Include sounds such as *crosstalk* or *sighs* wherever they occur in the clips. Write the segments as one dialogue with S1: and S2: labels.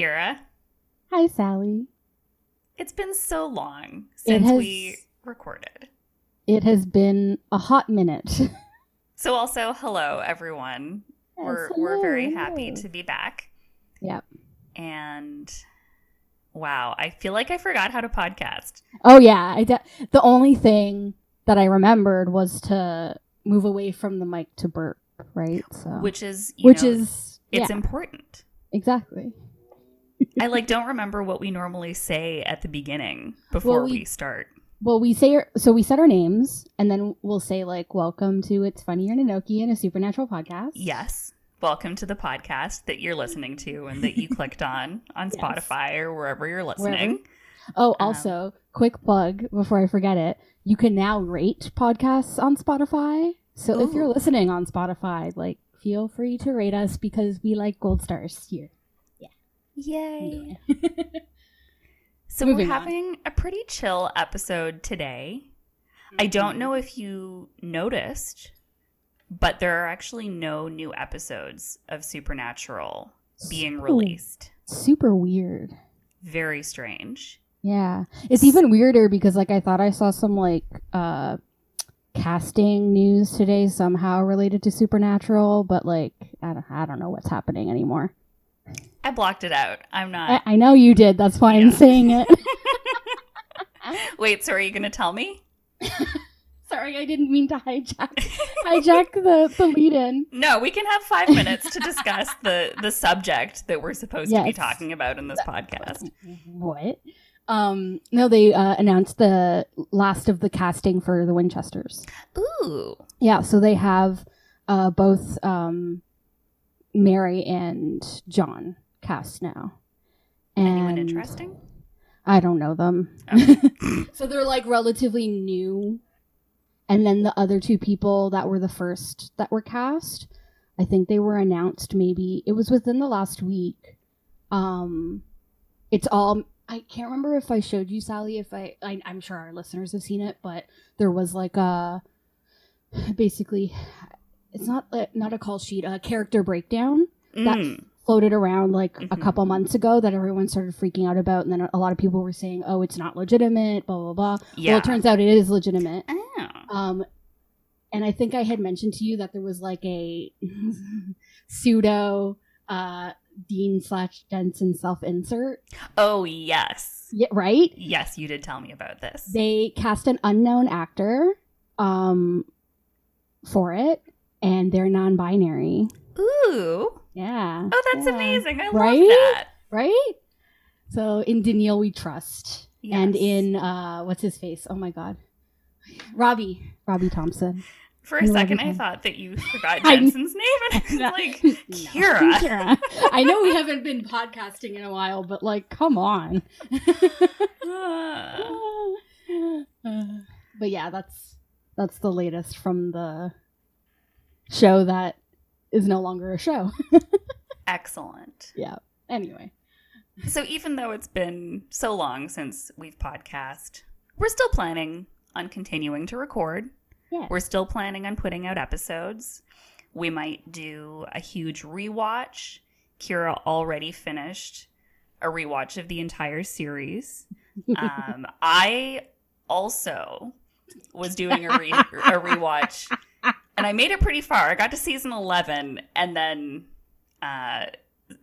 S1: Kira.
S2: Hi, Sally.
S1: It's been so long since
S2: has-
S1: we recorded.
S2: It has been a hot minute. *laughs*
S1: So also, hello everyone. we're we're very happy to be back.
S2: Yep.
S1: And wow, I feel like I forgot how to podcast.
S2: Oh yeah, I de- the only thing that I remembered was to move away from the mic to burp, right? So
S1: Which is you
S2: which
S1: know,
S2: is
S1: it's
S2: yeah,
S1: important.
S2: exactly. *laughs*
S1: I like don't remember what we normally say at the beginning before
S2: we-
S1: we start.
S2: Well, we say our, so we said our names, and then we'll say like, "Welcome to It's Funny and Inoki and a Supernatural podcast."
S1: Yes. Welcome to the podcast that you're listening to and that you clicked on on *laughs*
S2: Yes.
S1: Spotify or wherever you're listening.
S2: Oh,
S1: Um,
S2: also, quick plug before I forget it. You can now rate podcasts on Spotify. So if you're listening on Spotify, like feel free to rate us because we like gold stars here.
S1: Yay. *laughs* So
S2: Moving
S1: we're
S2: on.
S1: having a pretty chill episode today. I don't know if you noticed, but there are actually no new episodes of Supernatural being released.
S2: Super weird.
S1: Very strange.
S2: Yeah. It's even weirder because like I thought I saw some like uh casting news today somehow related to Supernatural, but like I don't I don't know what's happening anymore.
S1: I blocked it out. I'm not.
S2: I know you did, that's why I'm saying it. *laughs* *laughs*
S1: Wait, so are you going to tell me? *laughs*
S2: Sorry, I didn't mean to hijack hijack the, the lead in.
S1: No, we can have five minutes to discuss the the subject that we're supposed to be talking about in this podcast.
S2: What? Um, no, they uh, announced the last of the casting for the Winchesters.
S1: Ooh,
S2: Yeah, so they have uh, both um, Mary and John cast now. And
S1: anyone interesting?
S2: I don't know them.
S1: Okay. *laughs* *laughs*
S2: so they're like relatively new. And then the other two people that were the first that were cast, I think they were announced maybe it was within the last week. Um it's all I can't remember if I showed you Sally if I, I I'm sure our listeners have seen it, but there was like a basically it's not a, not a call sheet, a character breakdown that
S1: Mm.
S2: Floated around like a
S1: Mhm.
S2: couple months ago that everyone started freaking out about and then a lot of people were saying oh it's not legitimate blah blah blah
S1: Yeah.
S2: well it turns out it is legitimate
S1: Oh.
S2: um and i think i had mentioned to you that there was like a *laughs* pseudo uh dean slash jensen self insert
S1: Oh yes,
S2: yeah right
S1: yes, you did tell me about this.
S2: they cast an unknown actor um for it and they're non-binary
S1: Ooh,
S2: yeah
S1: oh, that's
S2: Yeah.
S1: amazing! I
S2: Right?
S1: love that.
S2: right? So in Danneel we trust, and in uh, what's his face? Oh my god, Robbie, Robbie Thompson.
S1: For a second. I thought that you *laughs* forgot Jensen's name, and *laughs* I was like,
S2: No.
S1: Kira. *laughs*
S2: Kira. I know we haven't been podcasting in a while, but like, come on.
S1: Ah.
S2: but yeah, that's that's the latest from the show that is no longer a show. *laughs*
S1: excellent.
S2: yeah. Anyway,
S1: So even though it's been so long since we've podcast, we're still planning on continuing to record.
S2: yeah.
S1: We're still planning on putting out episodes. We might do a huge rewatch. Kira already finished a rewatch of the entire series. *laughs* Um, I also was doing a, re- a rewatch, and I made it pretty far. I got to season 11 and then uh,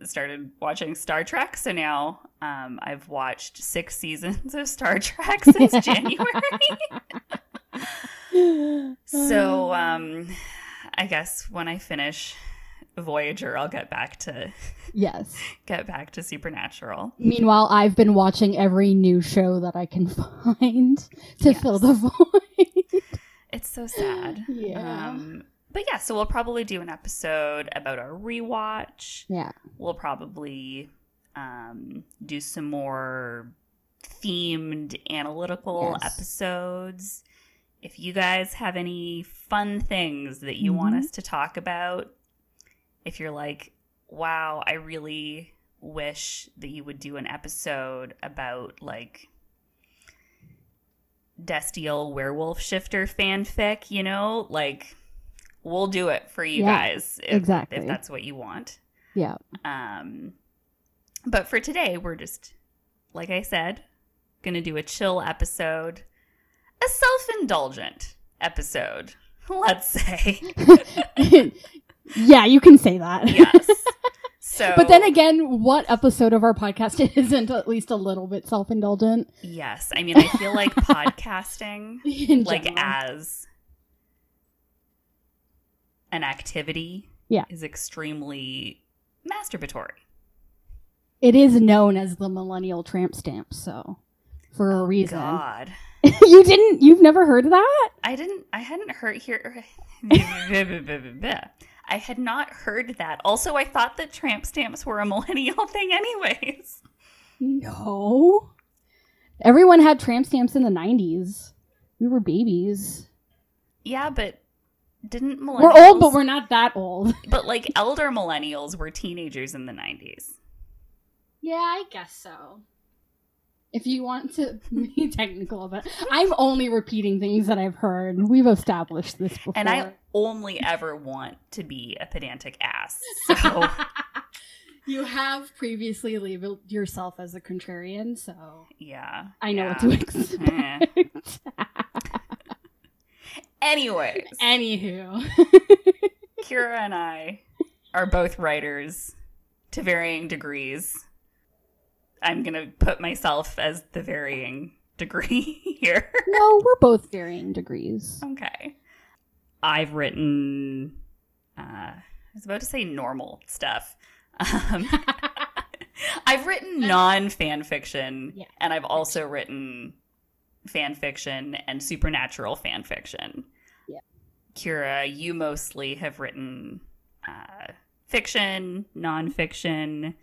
S1: started watching Star Trek. So now um, I've watched six *laughs* seasons of Star Trek since *laughs* January. So, um, I guess when I finish Voyager, I'll get back to *laughs*
S2: yes.
S1: get back to Supernatural.
S2: Meanwhile, I've been watching every new show that I can find to
S1: Yes.
S2: fill the void.
S1: It's so sad.
S2: Yeah.
S1: Um, but yeah, so we'll probably do an episode about our rewatch.
S2: yeah.
S1: We'll probably um, do some more themed analytical
S2: Yes.
S1: episodes. If you guys have any fun things that you want
S2: Mhm.
S1: us to talk about, if you're like, wow, I really wish that you would do an episode about like Destiel werewolf shifter fanfic, you know, like we'll do it for you
S2: Yeah,
S1: guys if,
S2: exactly.
S1: if that's what you want.
S2: Yeah.
S1: Um, But for today, we're just, like I said, going to do a chill episode, a self indulgent episode, *laughs* let's say. *laughs*
S2: yeah, you can say that.
S1: yes. *laughs* So,
S2: But then again, what episode of our podcast *laughs* isn't at least a little bit self indulgent?
S1: yes, I mean, I feel like *laughs* podcasting, like
S2: general.
S1: as an activity,
S2: Yeah.
S1: is extremely masturbatory.
S2: It is known as the millennial tramp stamp, so for a oh, reason.
S1: God. *laughs*
S2: you didn't you've never heard of that?
S1: I didn't. I hadn't heard here. I had not heard that. Also, I thought that tramp stamps were a *laughs* millennial thing, anyways.
S2: No. Everyone had tramp stamps in the 90s. We were babies.
S1: Yeah, but didn't millennials?
S2: We're old, but we're not that old. *laughs*
S1: But like elder millennials were teenagers in the nineties.
S2: Yeah, I guess so. If you want to *laughs* be technical about it, I'm only repeating things that I've heard. We've established this before.
S1: And I only ever want to be a pedantic ass. So *laughs*
S2: you have previously labeled yourself as a contrarian, so
S1: yeah,
S2: I know
S1: yeah.
S2: what to expect.
S1: Eh. *laughs* Anyways,
S2: Anywho,
S1: Kira and I are both writers to varying degrees. I'm gonna put myself as the varying *laughs* degree here.
S2: no, we're both varying degrees.
S1: okay. I've written uh I was about to say normal stuff. Um, *laughs* I've written *laughs* non fan fiction,
S2: Yeah.
S1: and I've also written fan fiction and supernatural fan fiction.
S2: Yeah.
S1: Kira, you mostly have written uh, fiction, nonfiction,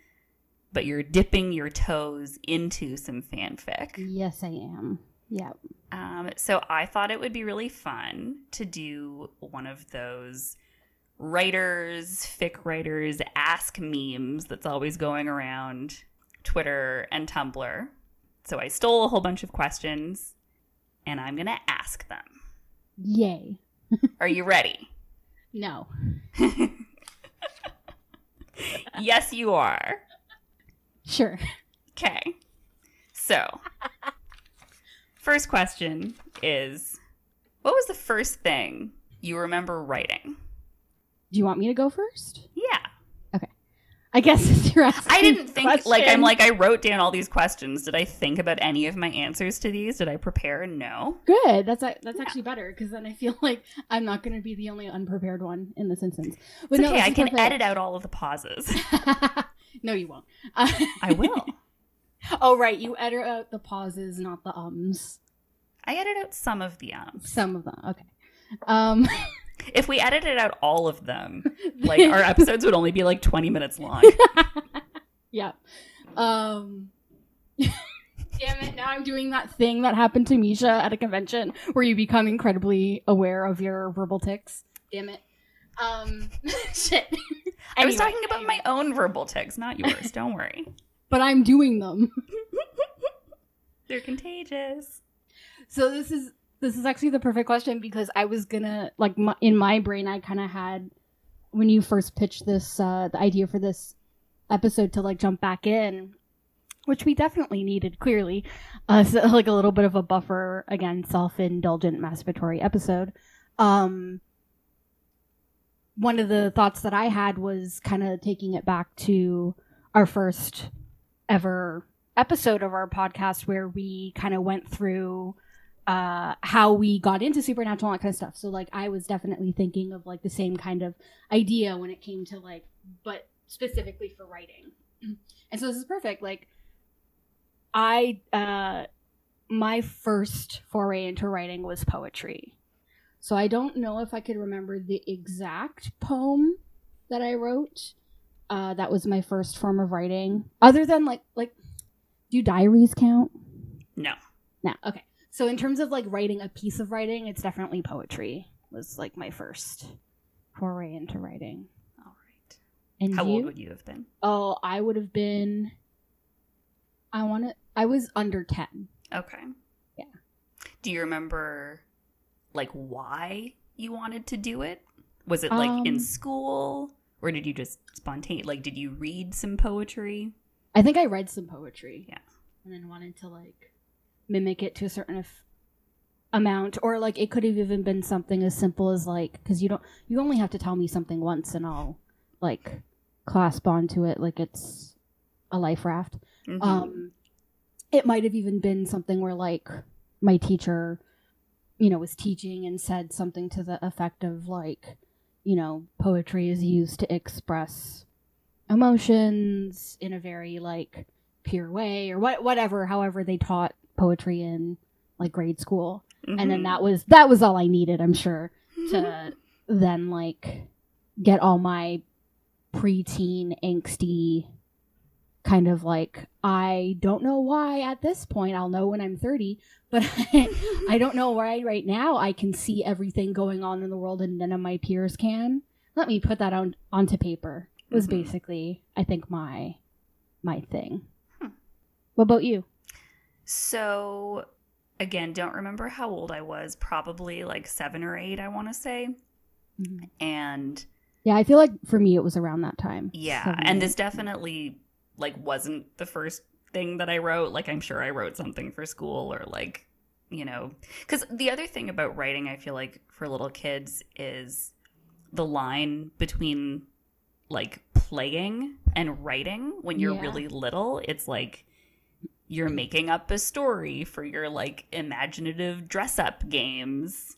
S1: but you're dipping your toes into some fanfic.
S2: Yes, I am. Yeah.
S1: Um, so I thought it would be really fun to do one of those writers, fic writers, ask memes that's always going around Twitter and Tumblr. So I stole a whole bunch of questions and I'm going to ask them.
S2: Yay. *laughs*
S1: Are you ready?
S2: No. *laughs*
S1: yes, you are.
S2: Sure.
S1: Okay. So, first question is What was the first thing you remember writing?
S2: Do you want me to go first?
S1: Yeah. Okay.
S2: I guess *laughs* you're asking.
S1: I didn't think like I'm like I wrote down all these questions. Did I think about any of my answers to these? Did I prepare? No.
S2: good. That's a- that's actually better because then I feel *laughs* like I'm not going to be the only unprepared one in this instance. But
S1: It's
S2: no,
S1: okay. I can
S2: perfect.
S1: edit out all of the pauses. *laughs* *laughs*
S2: no, you won't. *laughs*
S1: I will.
S2: oh, right. You edit out the pauses, not the ums.
S1: I edit out some of the ums.
S2: Some of them. Okay. Um, *laughs*
S1: If we edited out all of them, like our episodes would only be like 20 minutes long.
S2: yeah. Um. Damn it! Now I'm doing that thing that happened to Misha at a convention where you become incredibly aware of your verbal tics. Damn it. Um. *laughs* shit.
S1: I was talking about
S2: anyway.
S1: my own verbal tics, not yours. Don't worry. *laughs*
S2: but I'm doing them. *laughs*
S1: They're contagious.
S2: So this is this is actually the perfect question because I was gonna like my, in my brain I kind of had when you first pitched this uh, the idea for this episode to like jump back in, which we definitely needed clearly, uh, so, like a little bit of a buffer again self indulgent masturbatory episode. Um, one of the thoughts that I had was kind of taking it back to our first ever episode of our podcast where we kind of went through uh how we got into supernatural and that kind of stuff. So like i was definitely thinking of like the same kind of idea when it came to like but specifically for writing. *clears throat* And so this is perfect. Like i uh my first foray into writing was poetry so i don't know if i could remember the exact poem that i wrote uh that was my first form of writing other than like like do diaries count
S1: No.
S2: no, okay. So in terms of like writing a piece of writing, it's definitely poetry. Was like my first foray into writing.
S1: All right.
S2: And
S1: How
S2: you?
S1: old would you have been?
S2: oh, I would have been. I want to. I was under ten.
S1: Okay.
S2: Yeah.
S1: Do you remember like why you wanted to do it? Was it like in
S2: Um,
S1: school or did you just spontaneous like did you read some poetry?
S2: I think I read some poetry.
S1: Yeah.
S2: And then wanted to like mimic it to a certain f- amount or like it could have even been something as simple as like cuz you don't you only have to tell me something once and I'll like clasp onto it like it's a life raft.
S1: Mhm.
S2: Um it might have even been something where like my teacher you know was teaching and said something to the effect of like you know poetry is used to express emotions in a very like pure way or what whatever however they taught poetry in like grade school and then
S1: Mhm.
S2: that was that was all i needed i'm sure to *laughs* then like get all my preteen angsty kind of like I don't know why at this point I'll know when I'm 30 but *laughs* I don't know why right now I can see everything going on in the world and none of my peers can let me put that on onto paper was
S1: Mhm.
S2: basically I think my my thing
S1: Hmm.
S2: what about you
S1: So, again, don't remember how old I was. Probably like seven or eight, I want to say. And
S2: yeah I feel like for me it was around that time
S1: yeah, and this definitely like wasn't the first thing that I wrote. Like, I'm sure I wrote something for school or like, you know, because the other thing about writing, I feel like for little kids is the line between like playing and writing when you're
S2: Yeah.
S1: really little. It's like you're making up a story for your like imaginative dress up games.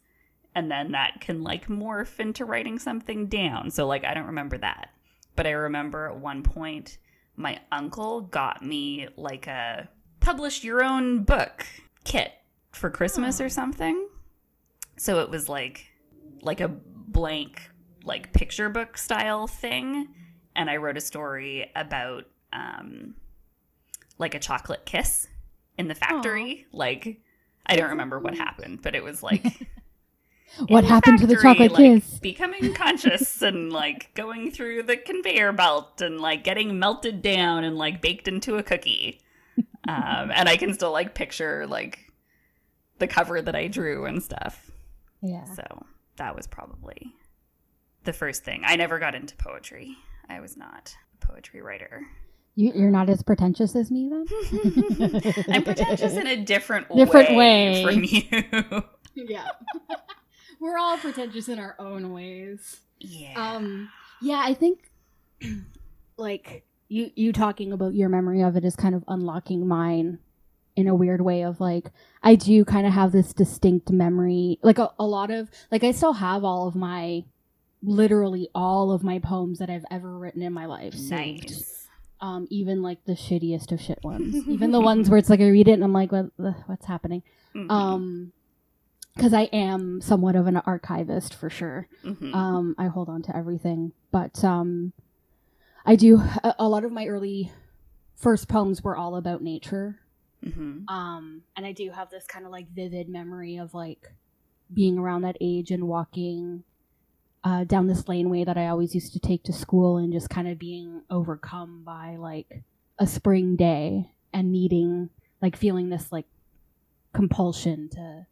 S1: And then that can like morph into writing something down. So, like, I don't remember that. But I remember at one point, my uncle got me like a publish your own book kit for Christmas
S2: Oh.
S1: or something. So it was like like a blank like picture book style thing and I wrote a story about um like a chocolate kiss in the factory. Like I don't remember what happened, but it was like *laughs*
S2: What happened to the chocolate
S1: like,
S2: kiss?
S1: Becoming conscious *laughs* and like going through the conveyor belt and like getting melted down and like baked into a cookie. Um, and I can still like picture like the cover that I drew and stuff.
S2: yeah
S1: So that was probably the first thing. I never got into poetry. I was not a poetry writer.
S2: you, you're not as pretentious as me then *laughs*
S1: I'm pretentious in a different, *laughs*
S2: Different
S1: way,
S2: way.
S1: from you.
S2: yeah we're all pretentious in our own ways
S1: yeah.
S2: um yeah i think *clears throat* like you you talking about your memory of it is kind of unlocking mine in a weird way of like i do kind of have this distinct memory like a, a lot of like i still have all of my literally all of my poems that i've ever written in my life saved
S1: nice.
S2: um even like the shittiest of shit ones *laughs* even the ones where it's like i read it and i'm like what what's happening
S1: Mhm.
S2: um because i am somewhat of an archivist for sure
S1: Mhm.
S2: um i hold on to everything but um i do a, a lot of my early first poems were all about nature
S1: Mhm.
S2: um and i do have this kind of like vivid memory of like being around that age and walking uh, down this laneway that i always used to take to school and just kind of being overcome by like a spring day and needing like feeling this like compulsion to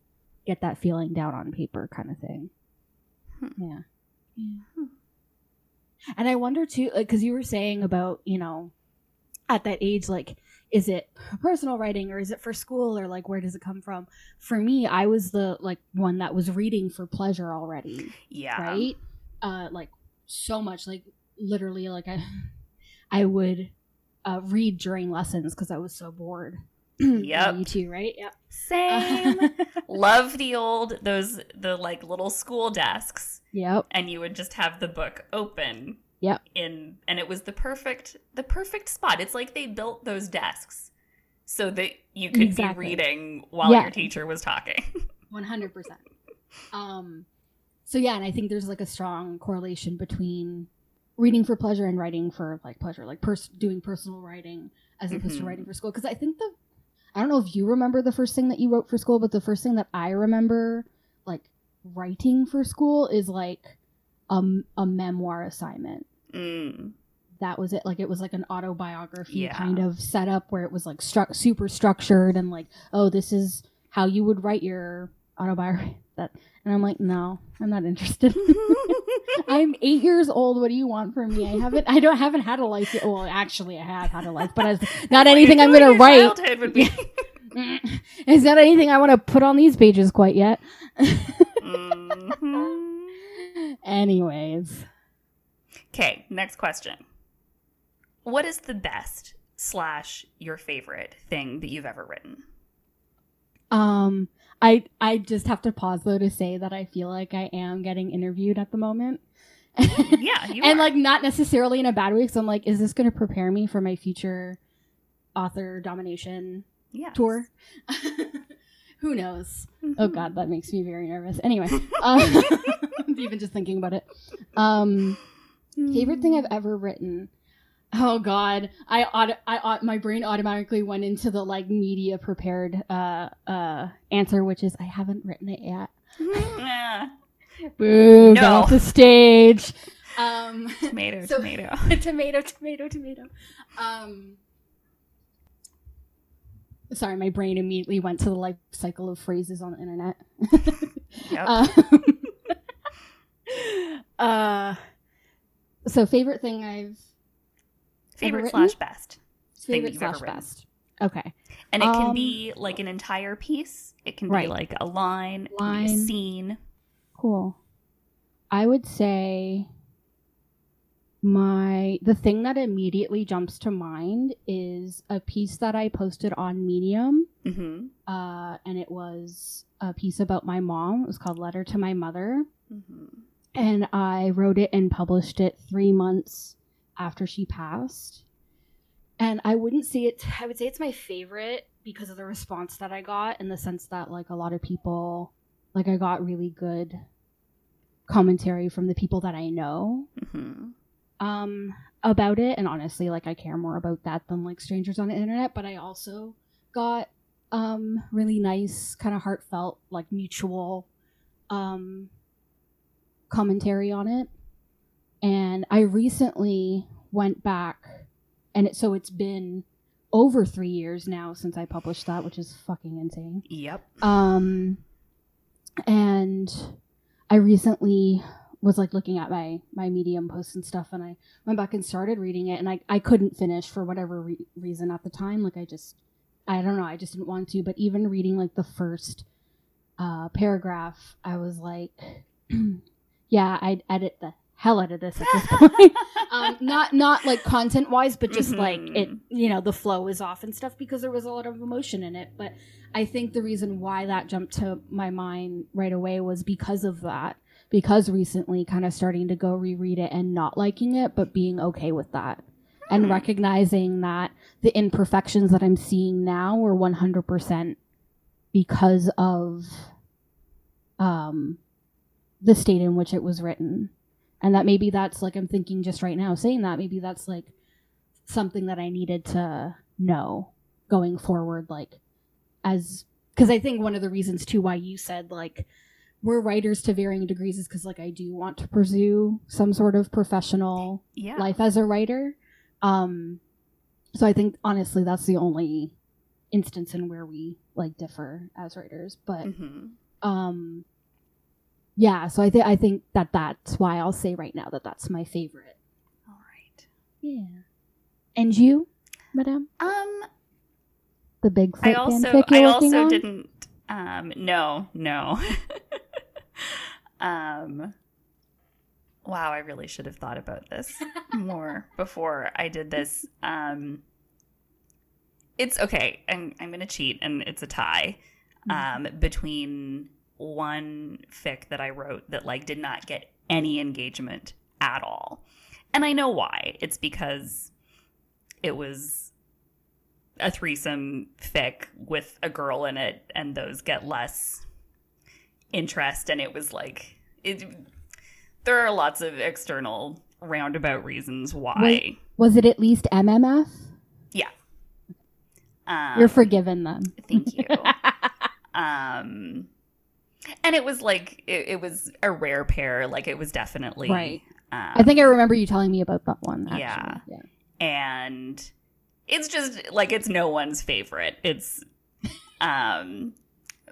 S2: get that feeling down on paper kind of thing.
S1: Hmm.
S2: yeah. Yeah. And i wonder too like because you were saying about you know at that age like is it personal writing or is it for school or like where does it come from? For me i was the like one that was reading for pleasure already
S1: Yeah.
S2: right? Uh like so much like literally like i *laughs* i would uh read during lessons because i was so bored *clears throat*
S1: Yep.
S2: you too right yeah
S1: Same. *laughs* Love the old those the like little school desks,
S2: yep
S1: and you would just have the book open.
S2: Yep.
S1: In and it was the perfect the perfect spot. It's like they built those desks so that you could
S2: Exactly.
S1: be reading while
S2: Yeah.
S1: your teacher was talking. *laughs*
S2: 100% um so yeah and i think there's like a strong correlation between reading for pleasure and writing for like pleasure like pers- doing personal writing as opposed to
S1: Mhm.
S2: writing for school because i think the i don't know if you remember the first thing that you wrote for school but the first thing that i remember like writing for school is like um, a memoir assignment
S1: Mm.
S2: that was it like it was like an autobiography
S1: Yeah.
S2: kind of setup where it was like stru- super structured and like oh this is how you would write your autobiography that and i'm like no i'm not interested *laughs* i'm eight years old what do you want from me i haven't i don't haven't had a life yet well actually i have had a life but it's *laughs* not anything i'm gonna write
S1: childhood would be. *laughs*
S2: it's not anything i want to put on these pages quite yet
S1: Mhm.
S2: anyways
S1: Okay, next question. What is the best slash your favorite thing that you've ever written?
S2: um i i just have to pause though to say that i feel like i am getting interviewed at the moment
S1: Yeah, *laughs* you
S2: and
S1: are.
S2: like not necessarily in a bad way because i'm like is this going to prepare me for my future author domination
S1: yeah.
S2: tour *laughs* who knows oh
S1: Mhm.
S2: god that makes me very nervous anyway *laughs* um, even just thinking about it um favorite thing i've ever written oh god i auto- i my brain automatically went into the like media prepared uh uh answer which is i haven't written it yet
S1: Yeah. *laughs*
S2: boo
S1: No.
S2: off the stage um
S1: Tomato,
S2: So-
S1: tomato. *laughs*
S2: tomato, tomato, tomato. Um, sorry, my brain immediately went to the life cycle of phrases on the internet.
S1: Yep. *laughs*
S2: Um, uh, so favorite thing I've
S1: favorite slash best.
S2: Favorite slash best. Okay,
S1: And it can
S2: Um,
S1: be like an entire piece. It can
S2: Right.
S1: be like a line, can be a
S2: Line.
S1: scene.
S2: cool. I would say my the thing that immediately jumps to mind is a piece that I posted on Medium
S1: hmm
S2: uh, and it was a piece about my mom. It was called Letter to My Mother.
S1: hmm
S2: And I wrote it and published it three months after she passed. And I wouldn't say it, I would say it's my favorite because of the response that I got in the sense that, like, a lot of people, like, I got really good commentary from the people that I know
S1: hmm
S2: um about it. And honestly like i care more about that than like strangers on the internet. But i also got um really nice kind of heartfelt like mutual um commentary on it and i recently went back and it, so it's been over three years now since i published that which is fucking insane.
S1: Yep.
S2: um and i recently was like looking at my my medium posts and stuff and i went back and started reading it and i, I couldn't finish for whatever re- reason at the time. Like i just i don't know i just didn't want to. But even reading like the first uh paragraph i was like *clears throat* yeah i'd edit the hell out of this at this point *laughs* um, not not like content wise, but just like it, you know, the flow is off and stuff because there was a lot of emotion in it. But I think the reason why that jumped to my mind right away was because of that. Because recently, kind of starting to go reread it and not liking it, but being okay with that. And
S1: Hmm.
S2: recognizing that the imperfections that I'm seeing now were 100% because of um, the state in which it was written and that maybe that's like i'm thinking just right now saying that maybe that's like something that i needed to know going forward like as because i think one of the reasons too why you said like we're writers to varying degrees is because like i do want to pursue some sort of professional
S1: Yeah.
S2: life as a writer um so i think honestly that's the only instance in where we like differ as writers but
S1: hmm
S2: um yeah so i think i think that that's why i'll say right now that that's my favorite
S1: All right.
S2: yeah and you madame
S1: Um,
S2: the big.
S1: I also I also
S2: on
S1: didn't um no, no. *laughs* um Wow, I really should have thought about this *laughs* more before I did this. Um It's okay. I'm I'm going to cheat and it's a tie um between one fic that I wrote that like did not get any engagement at all. And I know why. It's because it was a threesome fic with a girl in it and those get less interest and it was like it there are lots of external roundabout reasons why
S2: Wait. was it at least mmf Yeah.
S1: um,
S2: you're forgiven then
S1: thank you *laughs* um and it was like it, it was a rare pair like it was definitely
S2: Right.
S1: um,
S2: i think i remember you telling me about that one actually.
S1: Yeah.
S2: yeah
S1: and it's just like it's no one's favorite. It's um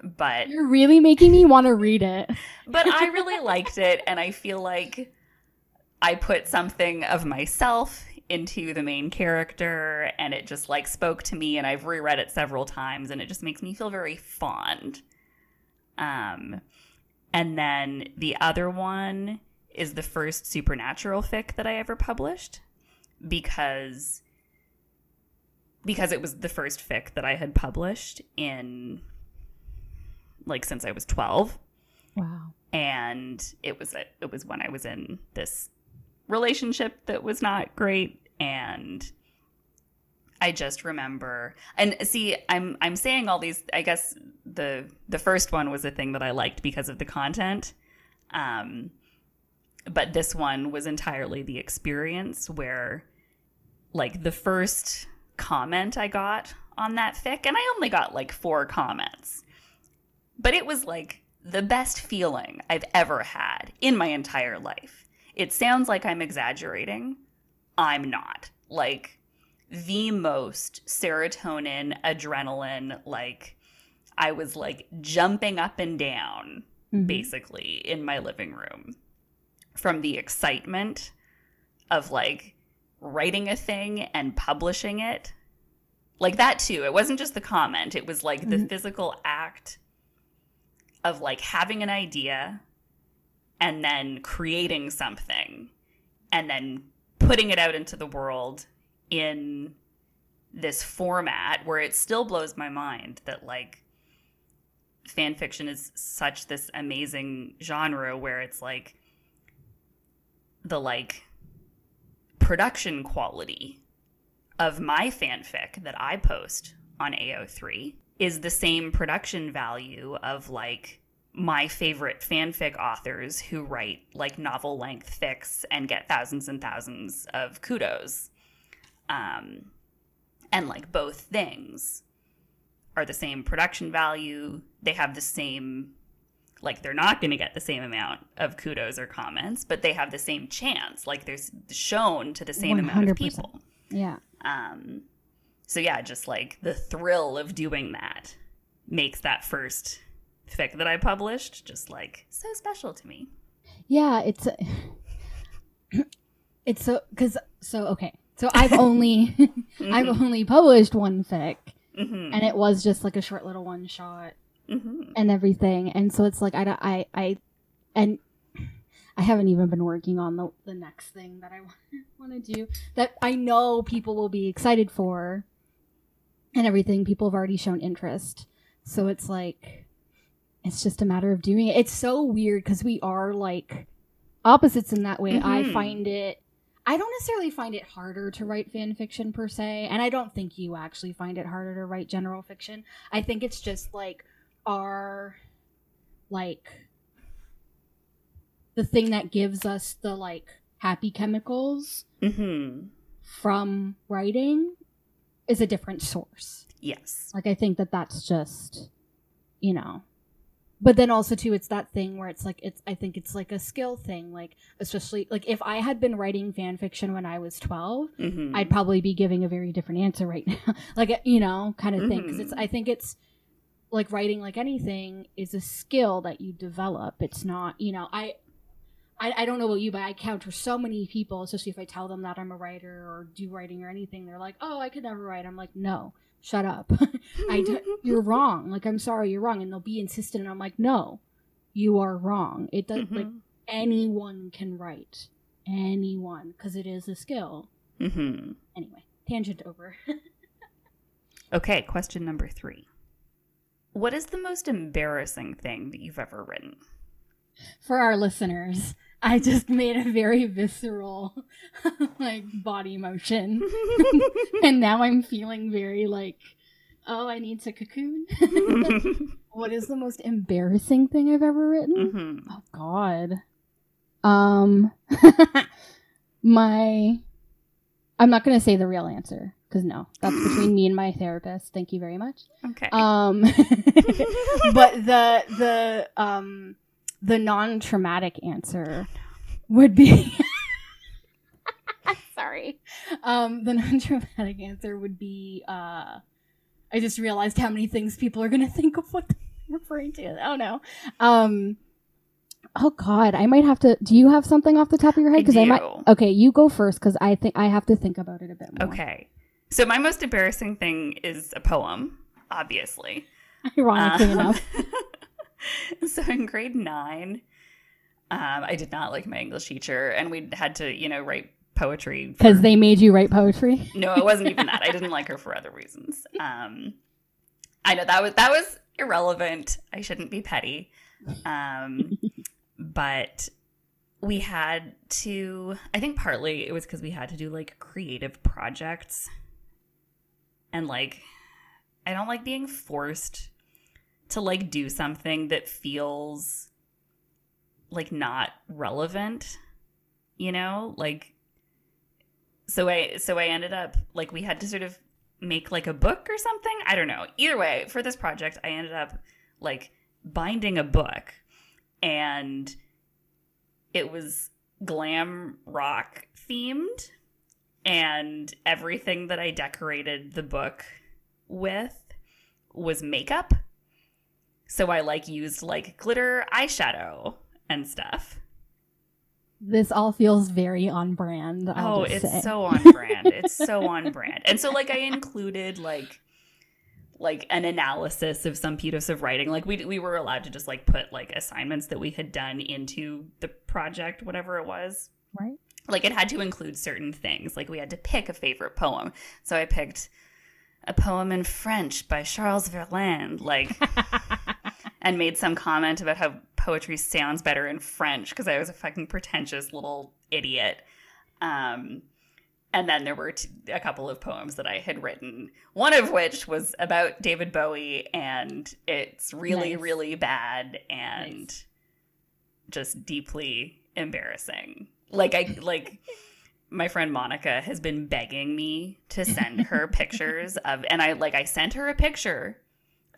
S1: but
S2: You're really making me want to read it.
S1: but I *laughs* really liked it, and I feel like I put something of myself into the main character, and it just like spoke to me. And I've reread it several times, and it just makes me feel very fond. Um, and then the other one is the first supernatural fic that I ever published because because it was the first fic that I had published in like since I was 12
S2: Wow.
S1: and it was it was when I was in this relationship that was not great and I just remember and see I'm I'm saying all these I guess the the first one was a thing that I liked because of the content um but this one was entirely the experience where like the first comment I got on that fic and I only got like four comments but it was like the best feeling I've ever had in my entire life. It sounds like I'm exaggerating. I'm not. Like the most serotonin, adrenaline, like I was like jumping up and down
S2: Mhm.
S1: basically in my living room from the excitement of like writing a thing and publishing it. Like that too. It wasn't just the comment, it was like the
S2: Mhm.
S1: physical act of like having an idea and then creating something and then putting it out into the world in this format where it still blows my mind that like fan fiction is such this amazing genre where it's like the like production quality of my fanfic that I post on AO3 is the same production value of like my favorite fanfic authors who write like novel length fics and get thousands and thousands of kudos. Um, and like both things are the same production value. They have the same, like, they're not going to get the same amount of kudos or comments, but they have the same chance. Like, there's shown to the same amount of people.
S2: Yeah.
S1: Um, so yeah, just like the thrill of doing that makes that first fic that I published just like so special to me.
S2: Yeah, it's *laughs* it's so cuz so okay. So I've only *laughs* I've only published one fic
S1: hmm
S2: and it was just like a short little one shot
S1: hmm
S2: and everything. And so it's like I I I and I haven't even been working on the the next thing that I *laughs* want to do that I know people will be excited for and everything. People have already shown interest. So it's like it's just a matter of doing it. It's so weird because we are like opposites in that way. I
S1: Mhm.
S2: find it I don't necessarily find it harder to write fan fiction per se, and I don't think you actually find it harder to write general fiction. I think it's just like our like the thing that gives us the like happy chemicals
S1: hmm
S2: from writing is a different source.
S1: Yes.
S2: Like I think that that's just you know. But then also too it's that thing where it's like it's I think it's like a skill thing like especially like if I had been writing fan fiction when I was 12
S1: hmm
S2: I'd probably be giving a very different answer right *laughs* now. like you know, kind of thing because it's. I think it's like writing like anything is a skill that you develop. It's not, you know, I I, I don't know about you, but I encounter so many people, especially if I tell them that I'm a writer or do writing or anything, they're like, "Oh, I could never write." I'm like, "No, shut up. *laughs* I you're wrong. Like I'm sorry, you're wrong." And they'll be insistent, and I'm like, "No, you are wrong. It does like
S1: Mhm.
S2: anyone can write, anyone, because it is a skill."
S1: Mm-hmm.
S2: Anyway, tangent over. *laughs*
S1: Okay, question number three. What is the most embarrassing thing that you've ever written?
S2: For our listeners, I just made a very visceral, *laughs* like body motion, *laughs* and now I'm feeling very like, oh, I need to cocoon. *laughs* what is the most embarrassing thing I've ever written?
S1: hmm
S2: Oh God. Um, my. I'm not gonna say the real answer because no, that's between me and my therapist. Thank you very much.
S1: Okay.
S2: Um, but the the um the non-traumatic answer would be. *laughs* Sorry. Um, the non-traumatic answer would be. Uh, I just realized how many things people are gonna think of what i'm referring to? Oh no. Um. Oh God, I might have to. Do you have something off the top of your head?
S1: I
S2: I might. Okay, you go first because I think I have to think about it a bit more.
S1: Okay. So my most embarrassing thing is a poem, obviously.
S2: Ironically
S1: Um,
S2: enough, *laughs* *laughs*
S1: so in grade nine, um, I did not like my English teacher, and we had to, you know, write poetry for-
S2: because they made you write poetry.
S1: No, it wasn't even that. I *laughs* didn't like her for other reasons. Um, I know that was that was irrelevant. I shouldn't be petty. Um, *laughs* but we had to. I think partly it was because we had to do like creative projects, and like I don't like being forced to like do something that feels like not relevant. You know, like so I so I ended up like we had to sort of make like a book or something. I don't know. Either way, for this project, I ended up like binding a book and it was glam rock themed and everything that I decorated the book with was makeup. So I like used like glitter eyeshadow and stuff.
S2: This all feels very on brand. I'll
S1: oh, it's
S2: say.
S1: so on *laughs* brand. it's so on brand. And so like I included like like an analysis of some piece of writing. Like we we were allowed to just like put like assignments that we had done into the project, whatever it was.
S2: right.
S1: Like it had to include certain things. Like we had to pick a favorite poem. So I picked a poem in French by Charles Verlaine. Like *laughs* and made some comment about how poetry sounds better in French because I was a fucking pretentious little idiot. Um, and then there were t- a couple of poems that I had written, one of which was about David Bowie, and it's really,
S2: Nice.
S1: really bad and
S2: Nice.
S1: just deeply embarrassing. Like I like my friend Monica has been begging me to send her *laughs* pictures of and I like I sent her a picture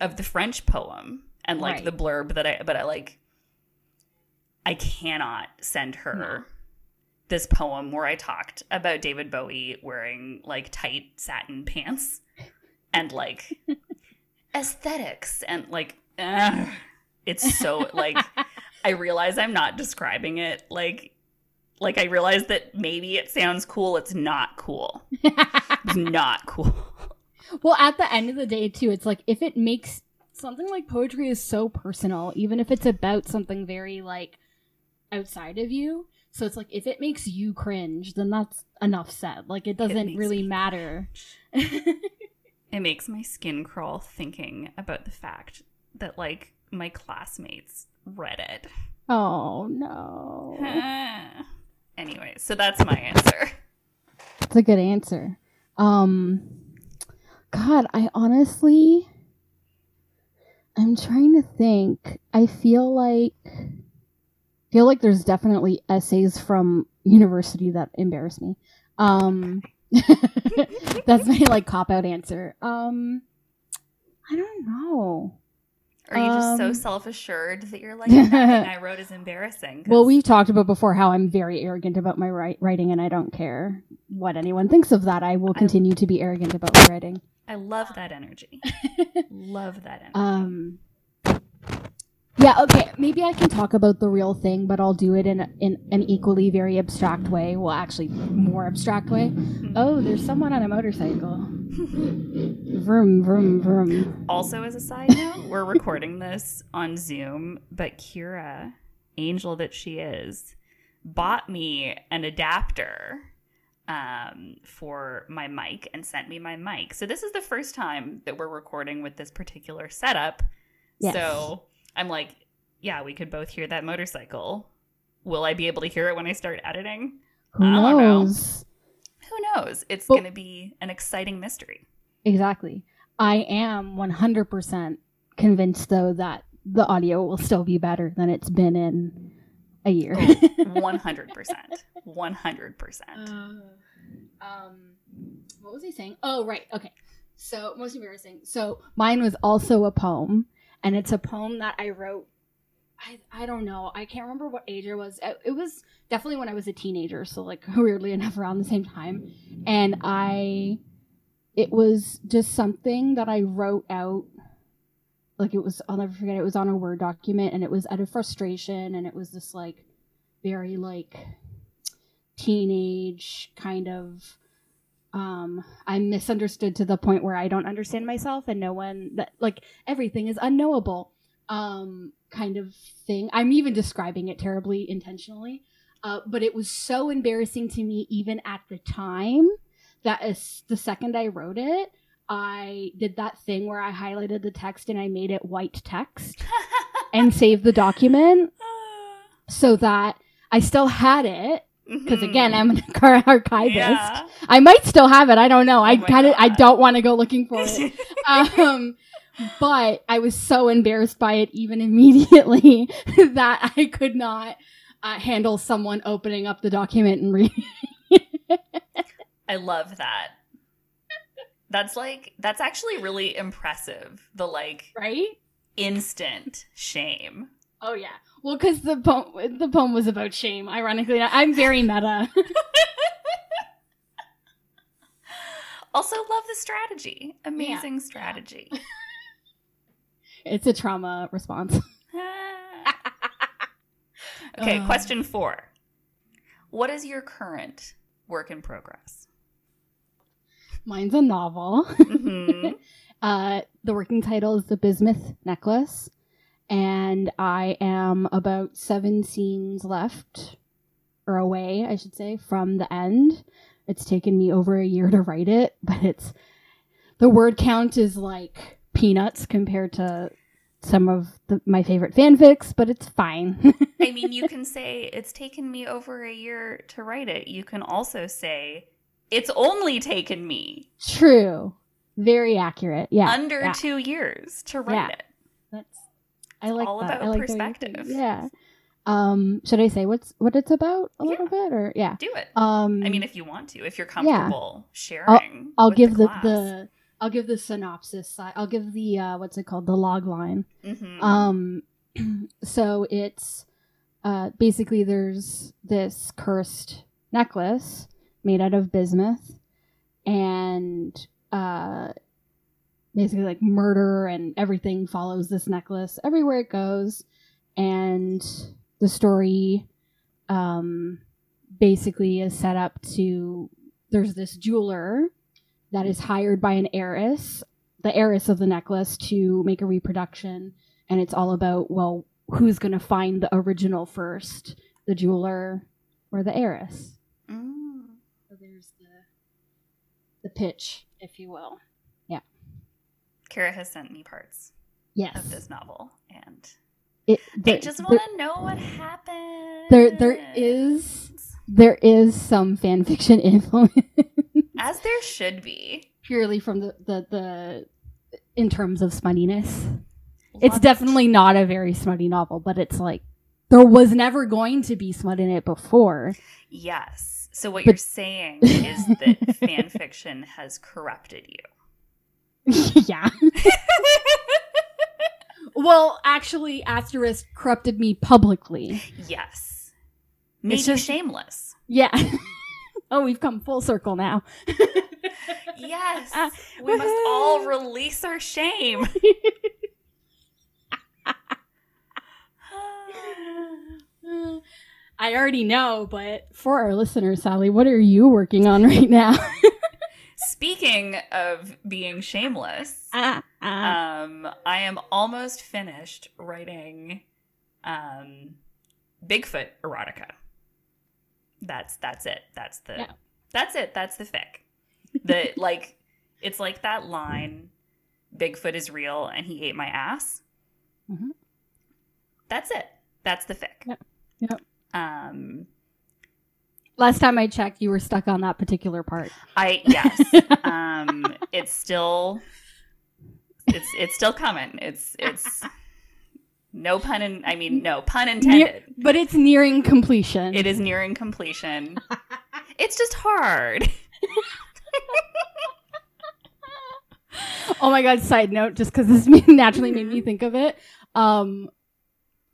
S1: of the French poem and like
S2: Right.
S1: the blurb that I but I like I cannot send her
S2: No.
S1: this poem where I talked about David Bowie wearing like tight satin pants and like *laughs* aesthetics and like ugh, it's so like I realize I'm not describing it like like I realize that maybe it sounds cool it's not cool *laughs* it's not cool
S2: well, at the end of the day, too, it's like if it makes something like poetry is so personal, even if it's about something very like outside of you. So it's like if it makes you cringe, then that's enough said. Like it doesn't
S1: makes
S2: really matter.
S1: it makes my skin crawl thinking about the fact that like my classmates read it
S2: oh no. *laughs*
S1: anyway so that's my answer
S2: It's a good answer. Um God, I honestly I'm trying to think. I feel like feel like there's definitely essays from university that embarrass me. Um *laughs* That's my like cop out answer. Um I don't know.
S1: Are you just so
S2: Um,
S1: self assured that you're like nothing I wrote is embarrassing? *laughs* 'Cause
S2: Well, we've talked about before how I'm very arrogant about my wri- writing and I don't care what anyone thinks of that. I will
S1: I-
S2: continue to be arrogant about my writing.
S1: I love that energy. *laughs* love that energy.
S2: Um. Yeah. Okay. Maybe I can talk about the real thing, but I'll do it in in an equally very abstract way. Well, actually, more abstract way. Oh, there's someone on a motorcycle. vroom vroom vroom.
S1: also, as a side note, we're recording this on Zoom, but Kira, angel that she is, bought me an adapter um, for my mic and sent me my mic. So this is the first time that we're recording with this particular setup.
S2: Yes.
S1: So I'm like, yeah, we could both hear that motorcycle. Will I be able to hear it when I start editing?
S2: Who
S1: know.
S2: knows?
S1: Who knows? It's going to be an exciting mystery.
S2: Exactly. I am 100% convinced, though, that the audio will still be better than it's been in a year. *laughs*
S1: 100%. 100%.
S2: um, what was he saying? Oh, right. Okay. So, most embarrassing. So, mine was also a poem, and it's a poem that I wrote. I, I don't know. I can't remember what age I was. It, it was definitely when I was a teenager, so like *laughs* weirdly enough around the same time. And I it was just something that I wrote out like it was I'll never forget it was on a Word document and it was out of frustration and it was this like very like teenage kind of um I'm misunderstood to the point where I don't understand myself and no one that like everything is unknowable um kind of thing. I'm even describing it terribly intentionally. Uh, but it was so embarrassing to me even at the time that is the second I wrote it, I did that thing where I highlighted the text and I made it white text and saved the document *laughs* so that I still had it. Because again, I'm an *laughs* archivist.
S1: Yeah.
S2: I might still have it. I don't know. I
S1: Oh my
S2: kind of I don't want to go looking for it. *laughs* um, but I was so embarrassed by it even immediately that I could not uh, handle someone opening up the document and reading.
S1: I love that. That's like that's actually really impressive. The like
S2: Right?
S1: instant shame.
S2: Oh yeah. Well, because the poem the poem was about shame. Ironically, I'm very meta. *laughs*
S1: Also love the strategy. Amazing strategy. *laughs*
S2: it's a trauma response. *laughs*
S1: okay,
S2: Uh.
S1: question 4. What is your current work in progress?
S2: Mine's a novel.
S1: Mhm. *laughs*
S2: Uh, the working title is The Bismuth Necklace, and I am about seven scenes left, or away, I should say, from the end. It's taken me over a year to write it, *laughs* but it's the word count is like peanuts compared to some of the, my favorite fanfics, but it's fine. *laughs*
S1: I mean, you can say it's taken me over a year to write it. You can also say it's only taken me
S2: True. Very accurate. Yeah.
S1: under
S2: yeah.
S1: 2 years to write
S2: Yeah.
S1: it.
S2: That's I like
S1: all
S2: that.
S1: about
S2: I like the way you think.
S1: perspective.
S2: Yeah. Um, should I say what's what it's about a little bit or yeah.
S1: Do it.
S2: Um
S1: I mean, if you want to, if you're comfortable sharing.
S2: I'll
S1: with
S2: give the,
S1: class.
S2: the I'll give the synopsis side. I'll give the uh what's it called? The log line.
S1: Mhm.
S2: Um *clears throat* so it's uh basically there's this cursed necklace made out of bismuth and uh basically like murder and everything follows this necklace. Everywhere it goes. And the story um basically is set up to there's this jeweler that is hired by an heiress the heiress of the necklace to make a reproduction. And it's all about well who's going to find the original first the jeweler or the heiress
S1: Mm.
S2: so there's the the pitch if you will Yeah.
S1: Kara has sent me parts
S2: yes
S1: of this novel, and
S2: it,
S1: I just want to know what happened.
S2: there there is there is some fan fiction *laughs* influence
S1: as there should be.
S2: purely from the, the the in terms of smuttiness it's
S1: it.
S2: definitely not a very smutty novel but it's like there was never going to be smut in it before
S1: yes. So what
S2: But-
S1: you're saying is that fan *laughs* fiction has corrupted you. *laughs*
S2: yeah. *laughs* Well actually asterisk corrupted me publicly.
S1: Yes, made
S2: It's
S1: you
S2: just-
S1: shameless.
S2: yeah. Oh we've come full circle now.
S1: Yes,
S2: Ah,
S1: we must all release our shame. *sighs* *sighs* *sighs*
S2: I already know, but for our listeners, Sally, what are you working on *laughs* right now?
S1: Speaking of being shameless,
S2: Ah, ah.
S1: um, I am almost finished writing um, Bigfoot erotica. That's that's it. That's the
S2: Yeah.
S1: that's it. That's the fic. The *laughs* like it's like that line, Bigfoot is real and he ate my ass.
S2: Mhm.
S1: That's it. That's the fic.
S2: Yep. Yep.
S1: Um,
S2: Last time I checked, you were stuck on that particular part.
S1: I yes. *laughs* um, it's still it's it's still coming. It's it's no pun in I mean no pun intended.
S2: but it's nearing completion.
S1: It is nearing completion. It's just hard. *laughs*
S2: oh my god! Side note, just because this *laughs* naturally made me think of it. Um,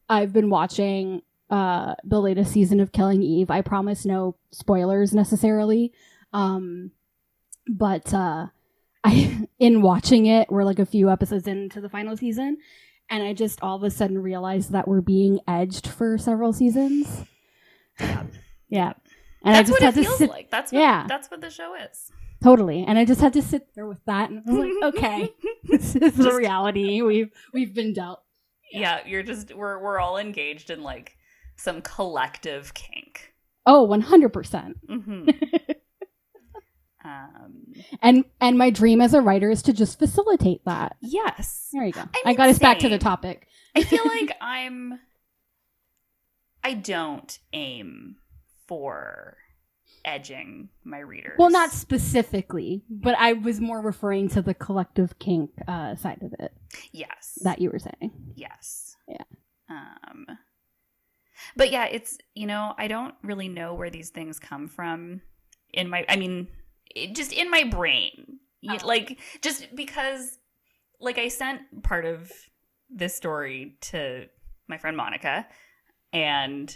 S2: I've been watching uh the latest season of Killing Eve. I promise no spoilers necessarily. Um, but uh, I *laughs* in watching it, we're like a few episodes into the final season, and I just all of a sudden realized that we're being edged for several seasons.
S1: Yeah. *laughs*
S2: Yeah. And
S1: that's
S2: I just
S1: what
S2: had
S1: it
S2: to
S1: feels
S2: sit
S1: like. That's what,
S2: Yeah.
S1: that's what the show is.
S2: totally, and I just had to sit there with that, and I was like, *laughs* okay, this is the reality we've we've been dealt.
S1: yeah, you're just we're we're all engaged in like some collective kink.
S2: Oh, Oh, one hundred percent.
S1: hmm *laughs* um,
S2: And and my dream as a writer is to just facilitate that.
S1: yes,
S2: There you go. I,
S1: mean,
S2: got us back to the topic.
S1: I feel *laughs* like I'm. I don't aim for edging my readers.
S2: Well, not specifically, but I was more referring to the collective kink uh, side of it
S1: yes.
S2: that you were saying.
S1: Yes.
S2: Yeah.
S1: Um but yeah, it's you know, I don't really know where these things come from in my I mean, it, just in my brain.
S2: Oh.
S1: Like just because like I sent part of this story to my friend Monica and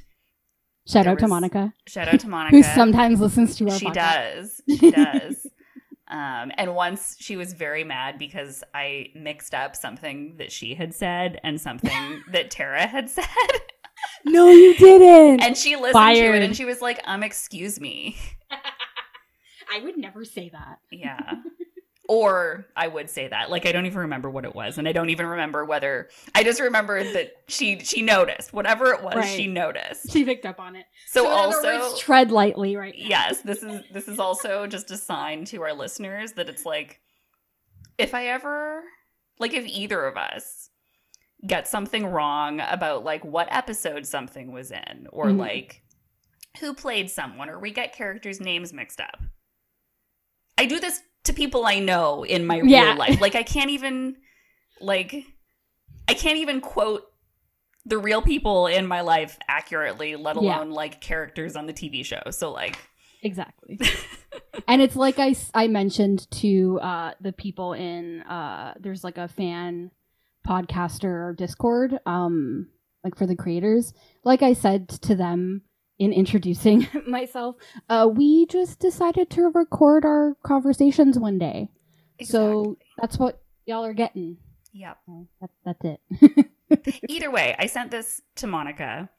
S2: Shout
S1: There
S2: out to Monica,
S1: shout out to *laughs* Monica.
S2: who sometimes listens to our
S1: she
S2: podcast.
S1: does. *laughs* She does. um, and once she was very mad because I mixed up something that she had said and something that Tara had *laughs* said.
S2: No, you didn't.
S1: And she listened to it and she was like, um, excuse me. *laughs*
S2: I would never say that.
S1: Yeah. or I would say that. Like I don't even remember what it was. And I don't even remember whether I just remember that she she noticed. Whatever it was,
S2: Right.
S1: she noticed.
S2: She picked up on it.
S1: So,
S2: in other
S1: also
S2: words, tread lightly, right? now.
S1: yes this is this is also just a sign to our listeners that it's like if i ever like if either of us get something wrong about like what episode something was in or
S2: Mhm.
S1: like who played someone or we get characters names mixed up i do this to people i know in my
S2: Yeah.
S1: real life like i can't even like i can't even quote the real people in my life accurately let
S2: Yeah.
S1: alone like characters on the tv show so like
S2: Exactly. *laughs* and it's like I I mentioned to uh, the people in uh, there's like a fan podcaster or Discord, um, like for the creators. Like I said to them in introducing *laughs* myself, uh, we just decided to record our conversations one day. So that's what y'all are getting.
S1: Yep.
S2: That, that's it. *laughs*
S1: Either way, I sent this to Monica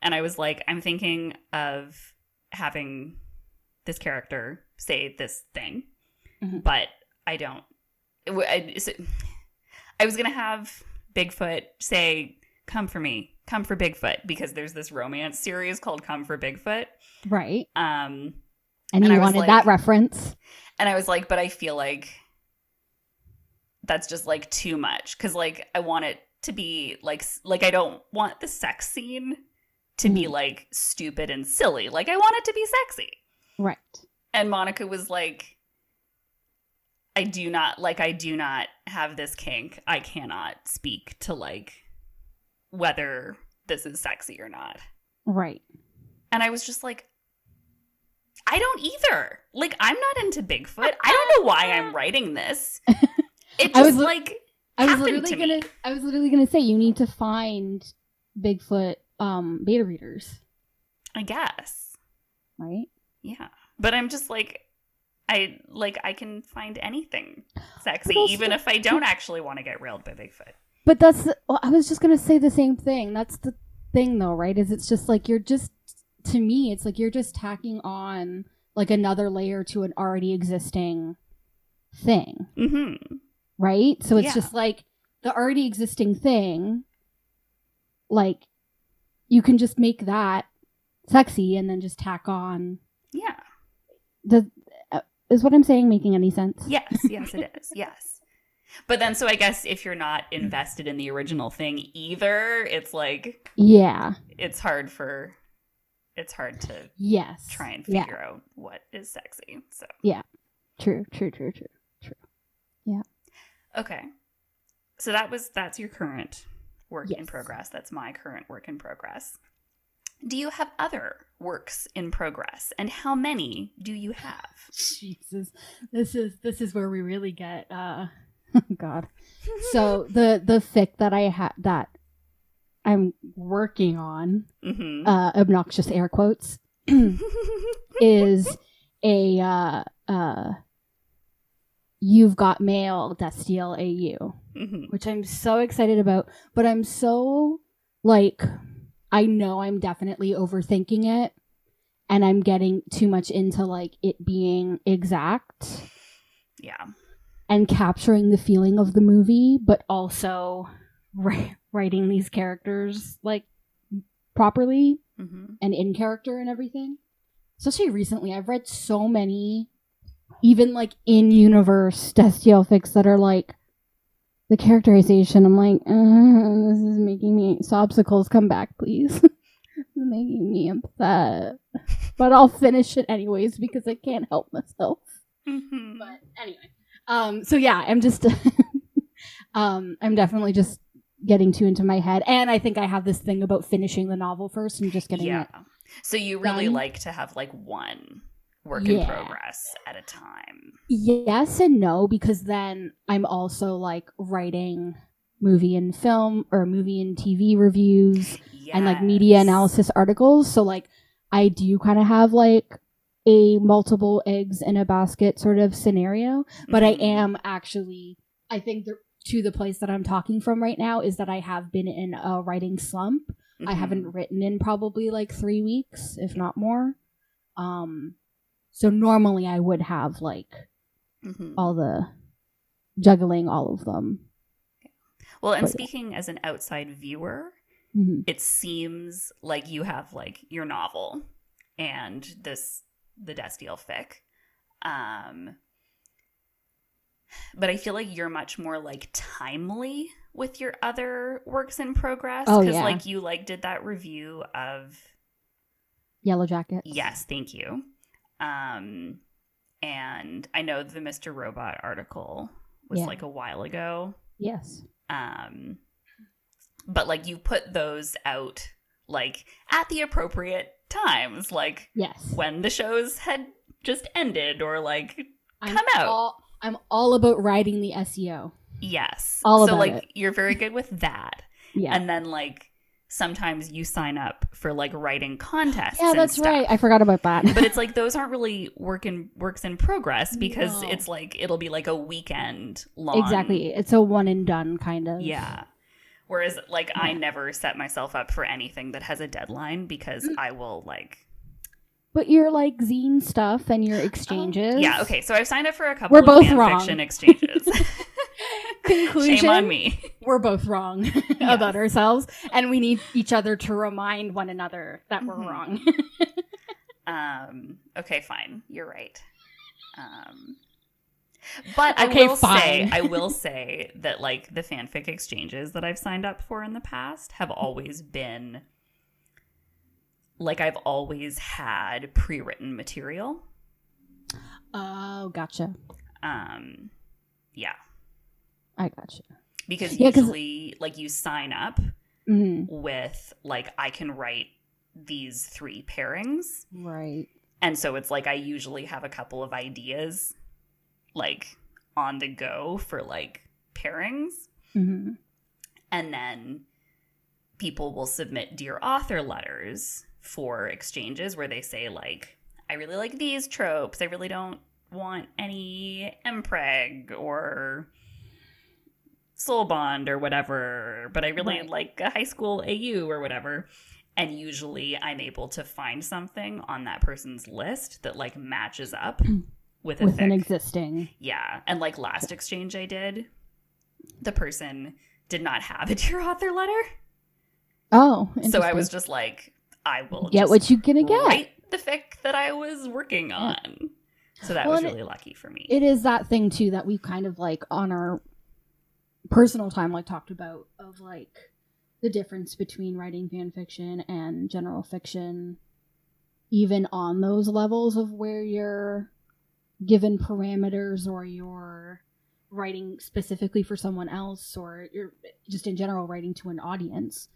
S1: and I was like, I'm thinking of having this character say this thing,
S2: Mhm.
S1: but I don't. it w- I, so- I was going to have Bigfoot say, Come for me, come for Bigfoot, because there's this romance series called Come for Bigfoot.
S2: right.
S1: Um,
S2: And,
S1: And
S2: you
S1: I
S2: wanted
S1: like-
S2: that reference.
S1: And I was like, but I feel like that's just like too much because like I want it to be like like I don't want the sex scene to be
S2: Mhm.
S1: like stupid and silly. Like I want it to be sexy.
S2: Right.
S1: And Monica was like, I do not like I do not have this kink. I cannot speak to like whether this is sexy or not.
S2: Right.
S1: And I was just like, I don't either. Like, I'm not into Bigfoot. I don't *laughs* know why I'm writing this. It
S2: I was
S1: like
S2: I was literally
S1: to
S2: gonna
S1: me.
S2: I was literally gonna say you need to find Bigfoot um beta readers,
S1: I guess.
S2: right?
S1: Yeah. But I'm just like I like I can find anything sexy, even if I don't actually want to get railed by Bigfoot.
S2: But that's the, well, I was just gonna say the same thing. That's the thing though, right? Is it's just like you're just to me, it's like you're just tacking on like another layer to an already existing thing,
S1: Mm-hmm.
S2: right? So it's
S1: Yeah.
S2: just like the already existing thing, like you can just make that sexy and then just tack on
S1: Yeah.
S2: the is what I'm saying making any sense?
S1: Yes, yes it is. *laughs* Yes. But then so I guess if you're not invested in the original thing either, it's like
S2: Yeah.
S1: it's hard for it's hard to
S2: Yes.
S1: try and
S2: Yeah.
S1: figure out what is sexy. So yeah,
S2: True. True. True. True. True. Yeah.
S1: Okay, so that was that's your current work in progress. That's my current work in progress. Do you have other works in progress, and how many do you have? *laughs*
S2: Jesus, this is this is where we really get. uh *laughs* God. So *laughs* the the fic that I had that I'm working on,
S1: hmm
S2: uh, obnoxious air quotes, is a uh, uh, You've Got Mail Destiel AU,
S1: Mhm.
S2: which I'm so excited about. But I'm so like, I know I'm definitely overthinking it, and I'm getting too much into like it being exact
S1: Yeah.
S2: and capturing the feeling of the movie, but also *laughs* ri- writing these characters like properly
S1: hmm
S2: and in character and everything. Especially recently, I've read so many, even like in universe Destiel fics that are like the characterization. I'm like, uh, this is making me sobsicles come back, please. *laughs* Making me upset, but I'll finish it anyways because I can't help myself.
S1: hmm
S2: But anyway, um, so yeah, I'm just, *laughs* um, I'm definitely just getting too into my head, and I think I have this thing about finishing the novel first and just getting
S1: yeah.
S2: it.
S1: So you really
S2: done.
S1: like to have like one work in progress at a time.
S2: Yes and no, because then I'm also like writing movie and film or movie and TV reviews and like media analysis articles. So like I do kind of have like a multiple eggs in a basket sort of scenario, but I
S1: Mhm.
S2: am actually I think the, to the place that I'm talking from right now is that I have been in a writing slump. I
S1: Mhm.
S2: haven't written in probably like 3 weeks, if not more. Um so normally I would have like
S1: Mhm.
S2: all the juggling all of them.
S1: Well, and
S2: but-
S1: speaking as an outside viewer,
S2: Mhm.
S1: it seems like you have like your novel and this the Destiel fic. Um but I feel like you're much more like timely with your other works in progress
S2: Oh, yeah.
S1: like you like did that review of
S2: Yellow Jackets.
S1: Yes, thank you. Um, and I know the Mr. Robot article was
S2: Yeah.
S1: like a while ago.
S2: Yes.
S1: Um, but like you put those out like at the appropriate times, like
S2: Yes.
S1: when the shows had just ended or like
S2: I'm
S1: come out.
S2: All, I'm all about writing the SEO.
S1: yes.
S2: All
S1: so
S2: about
S1: like
S2: it.
S1: you're very good with that. *laughs*
S2: Yeah.
S1: And then like sometimes you sign up for like writing contests.
S2: yeah, that's
S1: stuff.
S2: right. I forgot about that.
S1: but it's like those aren't really work in works in progress *laughs* because
S2: No.
S1: it's like it'll be like a weekend long
S2: exactly. It's a one and done kind of.
S1: yeah whereas like i never set myself up for anything that has a deadline because
S2: Mm.
S1: i will like
S2: But your like zine stuff and your *gasps* exchanges.
S1: Oh, yeah okay so i've signed up for a couple
S2: We're
S1: of
S2: both
S1: fan
S2: wrong.
S1: fiction exchanges *laughs* *laughs*
S2: Conclusion.
S1: shame on me *laughs*
S2: We're both wrong *laughs* about ourselves, and we need each other to remind one another that we're
S1: Mhm.
S2: wrong. *laughs*
S1: um okay fine you're right um but I
S2: Okay,
S1: will say. I will say that like the fanfic exchanges that I've signed up for in the past have always been like I've always had pre-written material.
S2: oh, gotcha.
S1: Um, yeah,
S2: I gotcha.
S1: because
S2: Yeah,
S1: usually like you sign up
S2: hmm
S1: with like I can write these three pairings,
S2: Right.
S1: and so it's like I usually have a couple of ideas like on the go for like pairings.
S2: hmm
S1: and then people will submit dear author letters for exchanges where they say like i really like these tropes i really don't want any mpreg or soul bond or whatever but i really
S2: Right.
S1: like a high school au or whatever and usually i'm able to find something on that person's list that like matches up *clears throat* with a
S2: With an existing.
S1: Yeah. And like last exchange I did, the person did not have a *laughs* dear author letter.
S2: Oh,
S1: So I was just like, I will
S2: get
S1: just
S2: what you gonna get.
S1: write the fic that I was working on. So that
S2: Well,
S1: was
S2: and it-
S1: really lucky for me.
S2: It is that thing too that we kind of like on our personal time like talked about of like the difference between writing fan fiction and general fiction even on those levels of where you're given parameters or you're writing specifically for someone else or you're just in general writing to an audience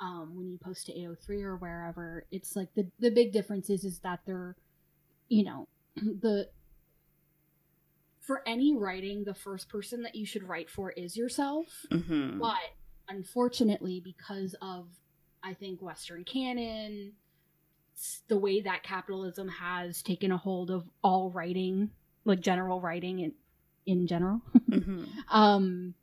S2: um, when you post to AO3 or wherever it's like the the big difference is is that they're you know *clears throat* the for any writing the first person that you should write for is yourself
S1: hmm
S2: but unfortunately because of i think western canon the way that capitalism has taken a hold of all writing like general writing and in general. *laughs*
S1: Mhm.
S2: um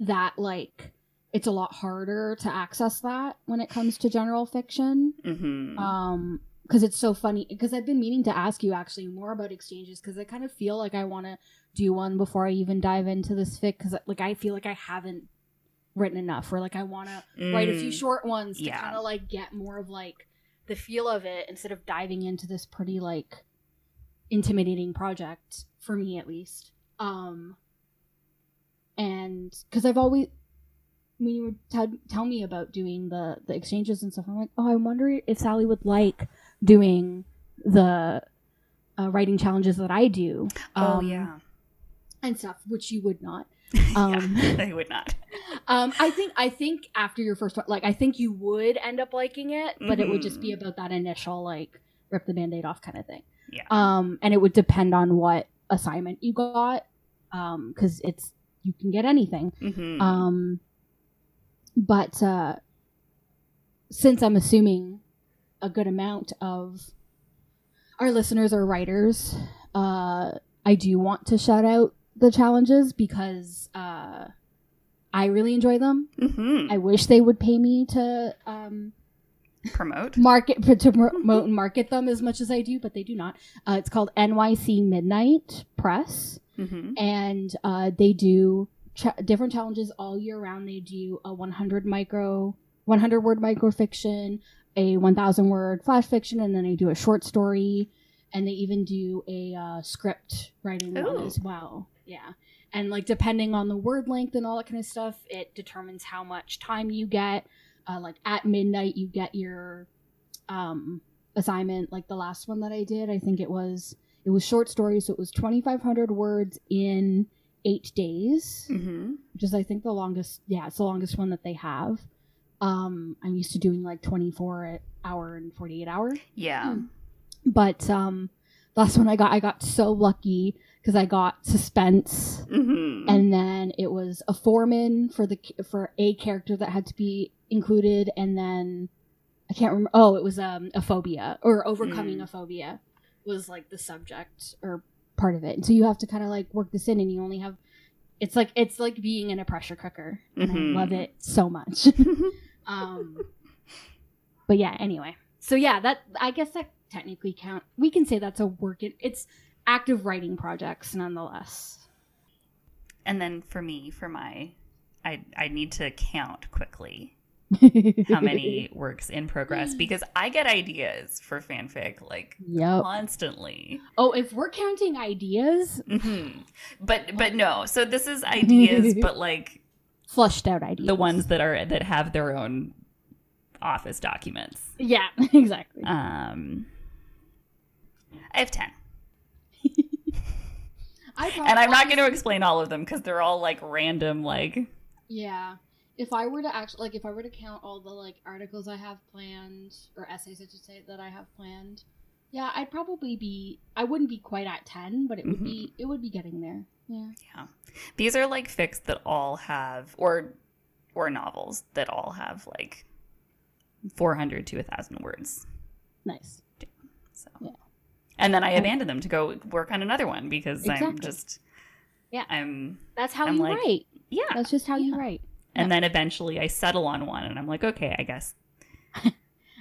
S2: that like it's a lot harder to access that when it comes to general fiction
S1: Mhm.
S2: um because it's so funny because i've been meaning to ask you actually more about exchanges because i kind of feel like i want to do one before i even dive into this fic because like i feel like i haven't written enough or like i want to write a few
S1: Mm.
S2: short ones to
S1: Yeah.
S2: kind of like get more of like the feel of it instead of diving into this pretty like intimidating project for me at least um and because i've always when you would t- tell me about doing the the exchanges and stuff i'm like oh i wonder if sally would like doing the uh, writing challenges that i do
S1: Oh
S2: um,
S1: yeah.
S2: and stuff which you would not *laughs*
S1: yeah.
S2: um *laughs*
S1: They would not.
S2: um, I think I think after your first one, like I think you would end up liking it, but it would just be about that initial like rip the band-aid off kind of thing.
S1: Yeah.
S2: Um, and it would depend on what assignment you got, um, because it's you can get anything.
S1: Mhm.
S2: Um, but uh, since I'm assuming a good amount of our listeners are writers, uh, I do want to shout out the challenges because uh, I really enjoy them.
S1: Mhm.
S2: I wish they would pay me to um,
S1: Promote.
S2: market to promote and market them as much as I do, but they do not. Uh, it's called NYC Midnight Press
S1: Mhm.
S2: and uh, they do cha- different challenges all year round. They do a 100 micro, 100 word microfiction, a 1,000 word flash fiction, and then they do a short story, and they even do a uh, script writing one as well. Yeah, and like depending on the word length and all that kind of stuff, it determines how much time you get. Uh, like at midnight, you get your um, assignment. Like the last one that I did, I think it was it was short stories, so it was 2,500 words in eight days,
S1: Mhm.
S2: which is, I think, the longest. Yeah, it's the longest one that they have. Um, I'm used to doing like 24 hour and 48 hour,
S1: Yeah.
S2: but um, last one I got, I got so lucky because I got suspense,
S1: Mhm.
S2: and then it was a foreman for the for a character that had to be included, and then I can't remember. Oh, it was um, a phobia or overcoming
S1: Mm.
S2: a phobia was like the subject or part of it. And so you have to kind of like work this in, and you only have. It's like it's like being in a pressure cooker, and
S1: Mhm.
S2: I love it so much. *laughs* um, *laughs* but yeah, anyway. So yeah, that I guess that technically count. We can say that's a work. In, it's active writing projects nonetheless.
S1: and then for me, for my, I I need to count quickly how many *laughs* works in progress because I get ideas for fanfic like
S2: Yep.
S1: constantly.
S2: Oh, if we're counting ideas,
S1: hmm But but no, so this is *laughs* ideas, but like
S2: flushed out ideas.
S1: the ones that are that have their own office documents.
S2: Yeah, *laughs* exactly.
S1: Um, I have ten, *laughs*
S2: I
S1: and I'm not going to explain all of them because they're all like random. Like
S2: Yeah. If I were to actually like if I were to count all the like articles I have planned or essays I should say that I have planned, yeah, I'd probably be I wouldn't be quite at 10, but it would be it would be getting there. Yeah.
S1: these are like fics that all have or or novels that all have like 400 to a thousand words.
S2: Nice.
S1: So
S2: Yeah.
S1: and then I abandon them to go work on another one because I'm just
S2: Yeah.
S1: I'm
S2: That's how
S1: I'm
S2: you
S1: like-
S2: write.
S1: yeah
S2: That's just how you write.
S1: and then eventually I settle on one, and I'm like, okay, I guess. *laughs* I,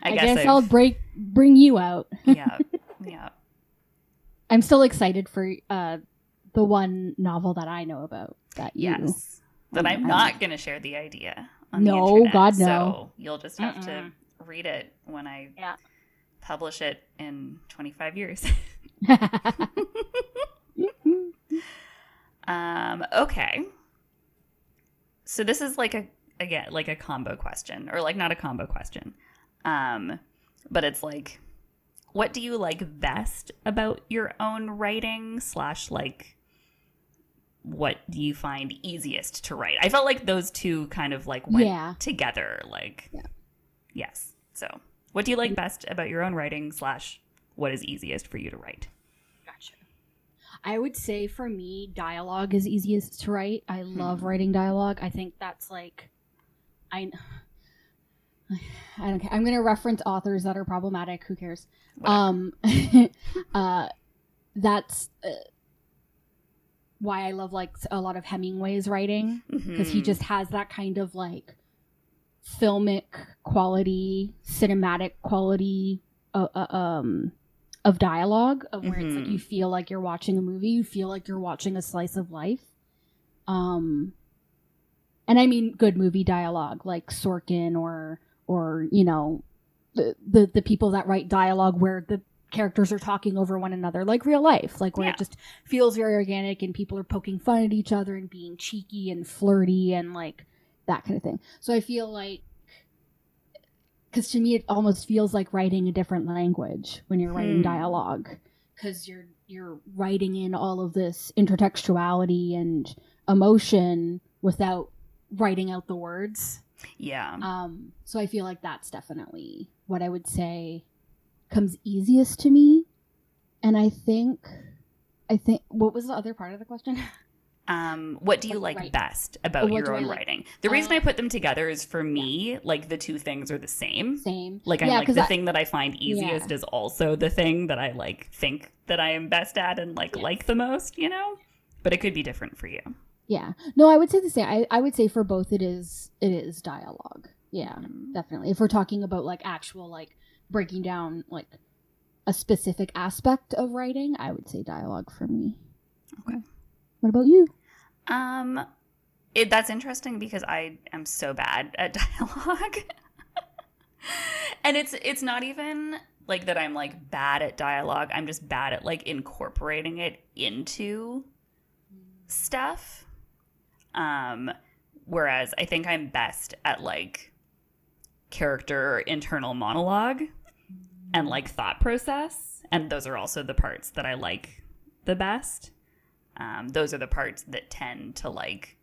S2: I,
S1: guess,
S2: guess, I'll break bring you out.
S1: yeah, yeah. *laughs*
S2: I'm still excited for uh the one novel that I know about that you
S1: Yes, that I'm
S2: Um,
S1: not going to share the idea. On
S2: No,
S1: the internet,
S2: God, no.
S1: So you'll just have to
S2: Mm-mm.
S1: read it when I
S2: Yeah.
S1: publish it in 25 years. *laughs* um. Okay. So this is like a again like a combo question, or like not a combo question, um, but it's like, what do you like best about your own writing slash like what do you find easiest to write? I felt like those two kind of like went
S2: Yeah.
S1: together. Like,
S2: Yeah.
S1: yes. So, what do you like best about your own writing? Slash, what is easiest for you to write?
S2: Gotcha. I would say for me, dialogue is easiest to write. I love
S1: Hmm.
S2: writing dialogue. I think that's like, I, *sighs* I don't care. I'm gonna reference authors that are problematic. Who cares?
S1: Whatever.
S2: Um, *laughs* uh, that's uh, why I love like a lot of Hemingway's writing because he
S1: Mhm.
S2: just has that kind of like filmic quality, cinematic quality uh, uh, um of dialogue of where it's like
S1: Mhm.
S2: you feel like you're watching a movie, you feel like you're watching a slice of life. Um and I mean good movie dialogue like Sorkin or or you know the the, the people that write dialogue where the characters are talking over one another like real life like where
S1: Yeah.
S2: it just feels very organic and people are poking fun at each other and being cheeky and flirty and like that kind of thing so i feel like because to me it almost feels like writing a different language when you're writing
S1: Hmm.
S2: dialogue because you're you're writing in all of this intertextuality and emotion without writing out the words
S1: yeah.
S2: um, so I feel like that's definitely what I would say comes easiest to me. And I think, I think, what was the other part of the question? *laughs*
S1: Um, what do you like best about
S2: what
S1: your own
S2: like?
S1: writing? The reason
S2: Uh,
S1: I put them together is for me, like the two things are the same.
S2: Same.
S1: Like I'm
S2: Yeah,
S1: like the
S2: I-
S1: thing that I find easiest
S2: Yeah.
S1: is also the thing that I like think that I am best at and like
S2: Yes.
S1: like the most, you know? But it could be different for you.
S2: Yeah. No, I would say the same. I, I would say for both it is it is dialogue. Yeah,
S1: Mm.
S2: definitely. If we're talking about like actual like breaking down like a specific aspect of writing, I would say dialogue for me.
S1: Okay.
S2: What about you?
S1: Um it, that's interesting because I am so bad *laughs* at dialogue. *laughs* and it's it's not even like that I'm like bad at dialogue. I'm just bad at like incorporating it into stuff. Um whereas I think I'm best at like character internal monologue and like thought process and those are also the parts that I like the best. Um those are the parts that tend to like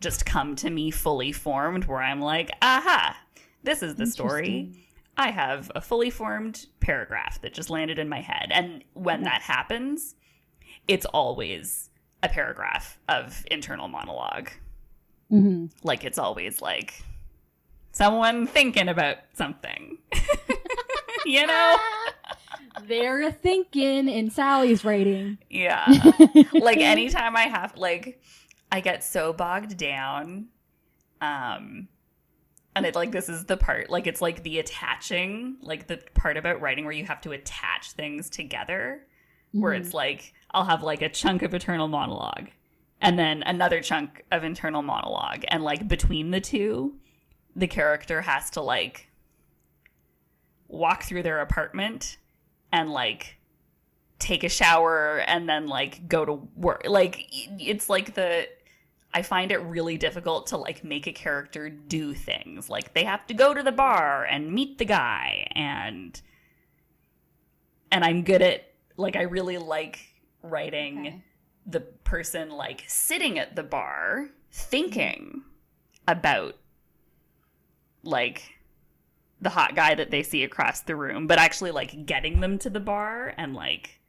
S1: just come to me fully formed where I'm like, "Aha, this is the story." I have a fully formed paragraph that just landed in my head. And when that happens, it's always a paragraph of internal monologue.
S2: hmm
S1: Like it's always like someone thinking about something. *laughs* *laughs* you know? *laughs*
S2: They're thinking in Sally's writing.
S1: Yeah. *laughs* like anytime I have like I get so bogged down um and it like this is the part like it's like the attaching like the part about writing where you have to attach things together where
S2: Mhm.
S1: it's like I'll have like a chunk of internal monologue and then another chunk of internal monologue and like between the two the character has to like walk through their apartment and like take a shower and then like go to work like it's like the I find it really difficult to like make a character do things. Like they have to go to the bar and meet the guy and and I'm good at like I really like writing
S2: Okay.
S1: the person like sitting at the bar mm-hmm. thinking about like the hot guy that they see across the room, but actually like getting them to the bar and like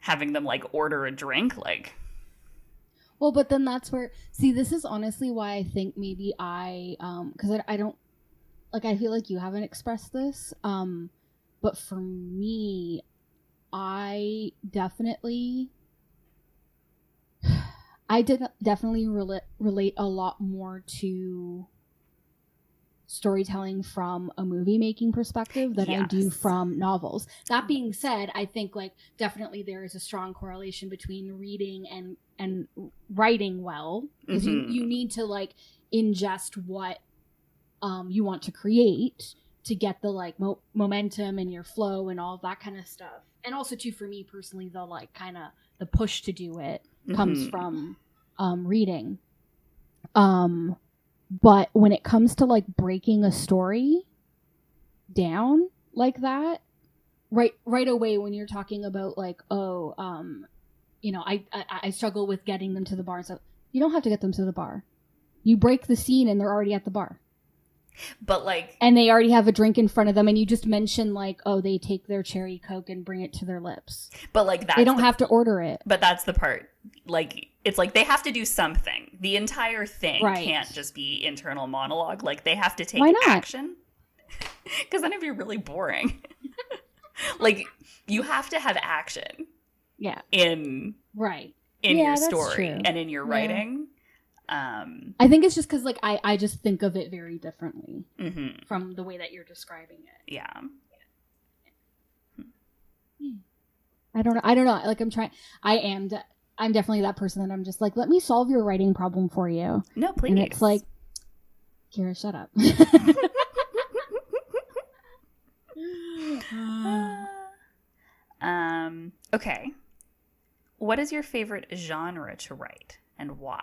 S1: having them like order a drink like.
S2: Well, but then that's where see this is honestly why I think maybe I um because I, I don't like I feel like you haven't expressed this um but for me I definitely *sighs* I did definitely relate relate a lot more to storytelling from a movie making perspective than I do from novels. That being said, I think like definitely there is a strong correlation between reading and and writing well because
S1: Mhm.
S2: you, you need to like ingest what um you want to create to get the like mo- momentum and your flow and all that kind of stuff. And also too for me personally the like kind of the push to do it comes
S1: Mhm.
S2: from um reading. Um but when it comes to like breaking a story down like that, right right away when you're talking about like oh um you know I I, I struggle with getting them to the bar so you don't have to get them to the bar. You break the scene and they're already at the bar.
S1: But like
S2: And they already have a drink in front of them and you just mention like oh they take their cherry coke and bring it to their lips.
S1: but like that's
S2: they don't
S1: the-
S2: have to order it.
S1: but that's the part like it's like they have to do something the entire thing
S2: Right.
S1: can't just be internal monologue like they have to take
S2: Why not?
S1: action *laughs* because then it'd be really boring *laughs* like you have to have action
S2: Yeah.
S1: in
S2: Right.
S1: in
S2: Yeah,
S1: your story
S2: true.
S1: and in your
S2: Yeah.
S1: Um,
S2: I think it's just because like I I just think of it very differently
S1: mhm,
S2: from the way that you're describing it.
S1: yeah.
S2: I don't know. I don't know. Like I'm trying. I am. De- I'm definitely that person that I'm just like, let me solve your writing problem for you,
S1: No, please.
S2: and it's like, Kira, shut up. *laughs* *sighs*
S1: um, okay. What is your favorite genre to write and why?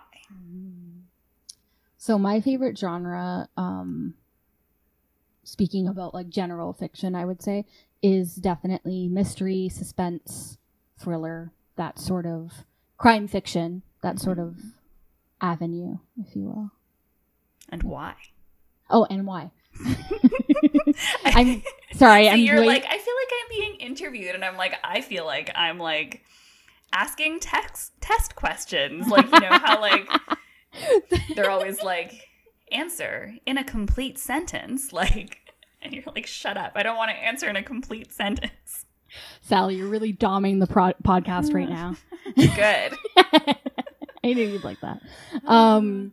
S2: So my favorite genre, um, speaking about like general fiction, I would say is definitely mystery, suspense, thriller, that sort of crime fiction, that sort of avenue, if you will.
S1: And why?
S2: Oh, and why? *laughs* *laughs* I'm sorry.
S1: So
S2: I'm
S1: you're
S2: wait-
S1: like, I feel like I'm being interviewed, and I'm like, I feel like I'm like asking text test questions, like you know how like *laughs* they're always like answer in a complete sentence, like, and you're like, shut up, I don't want to answer in a complete sentence.
S2: Sally, you're really doming the pro- podcast right now. *laughs*
S1: Good. *laughs*
S2: I knew you'd like that. Um,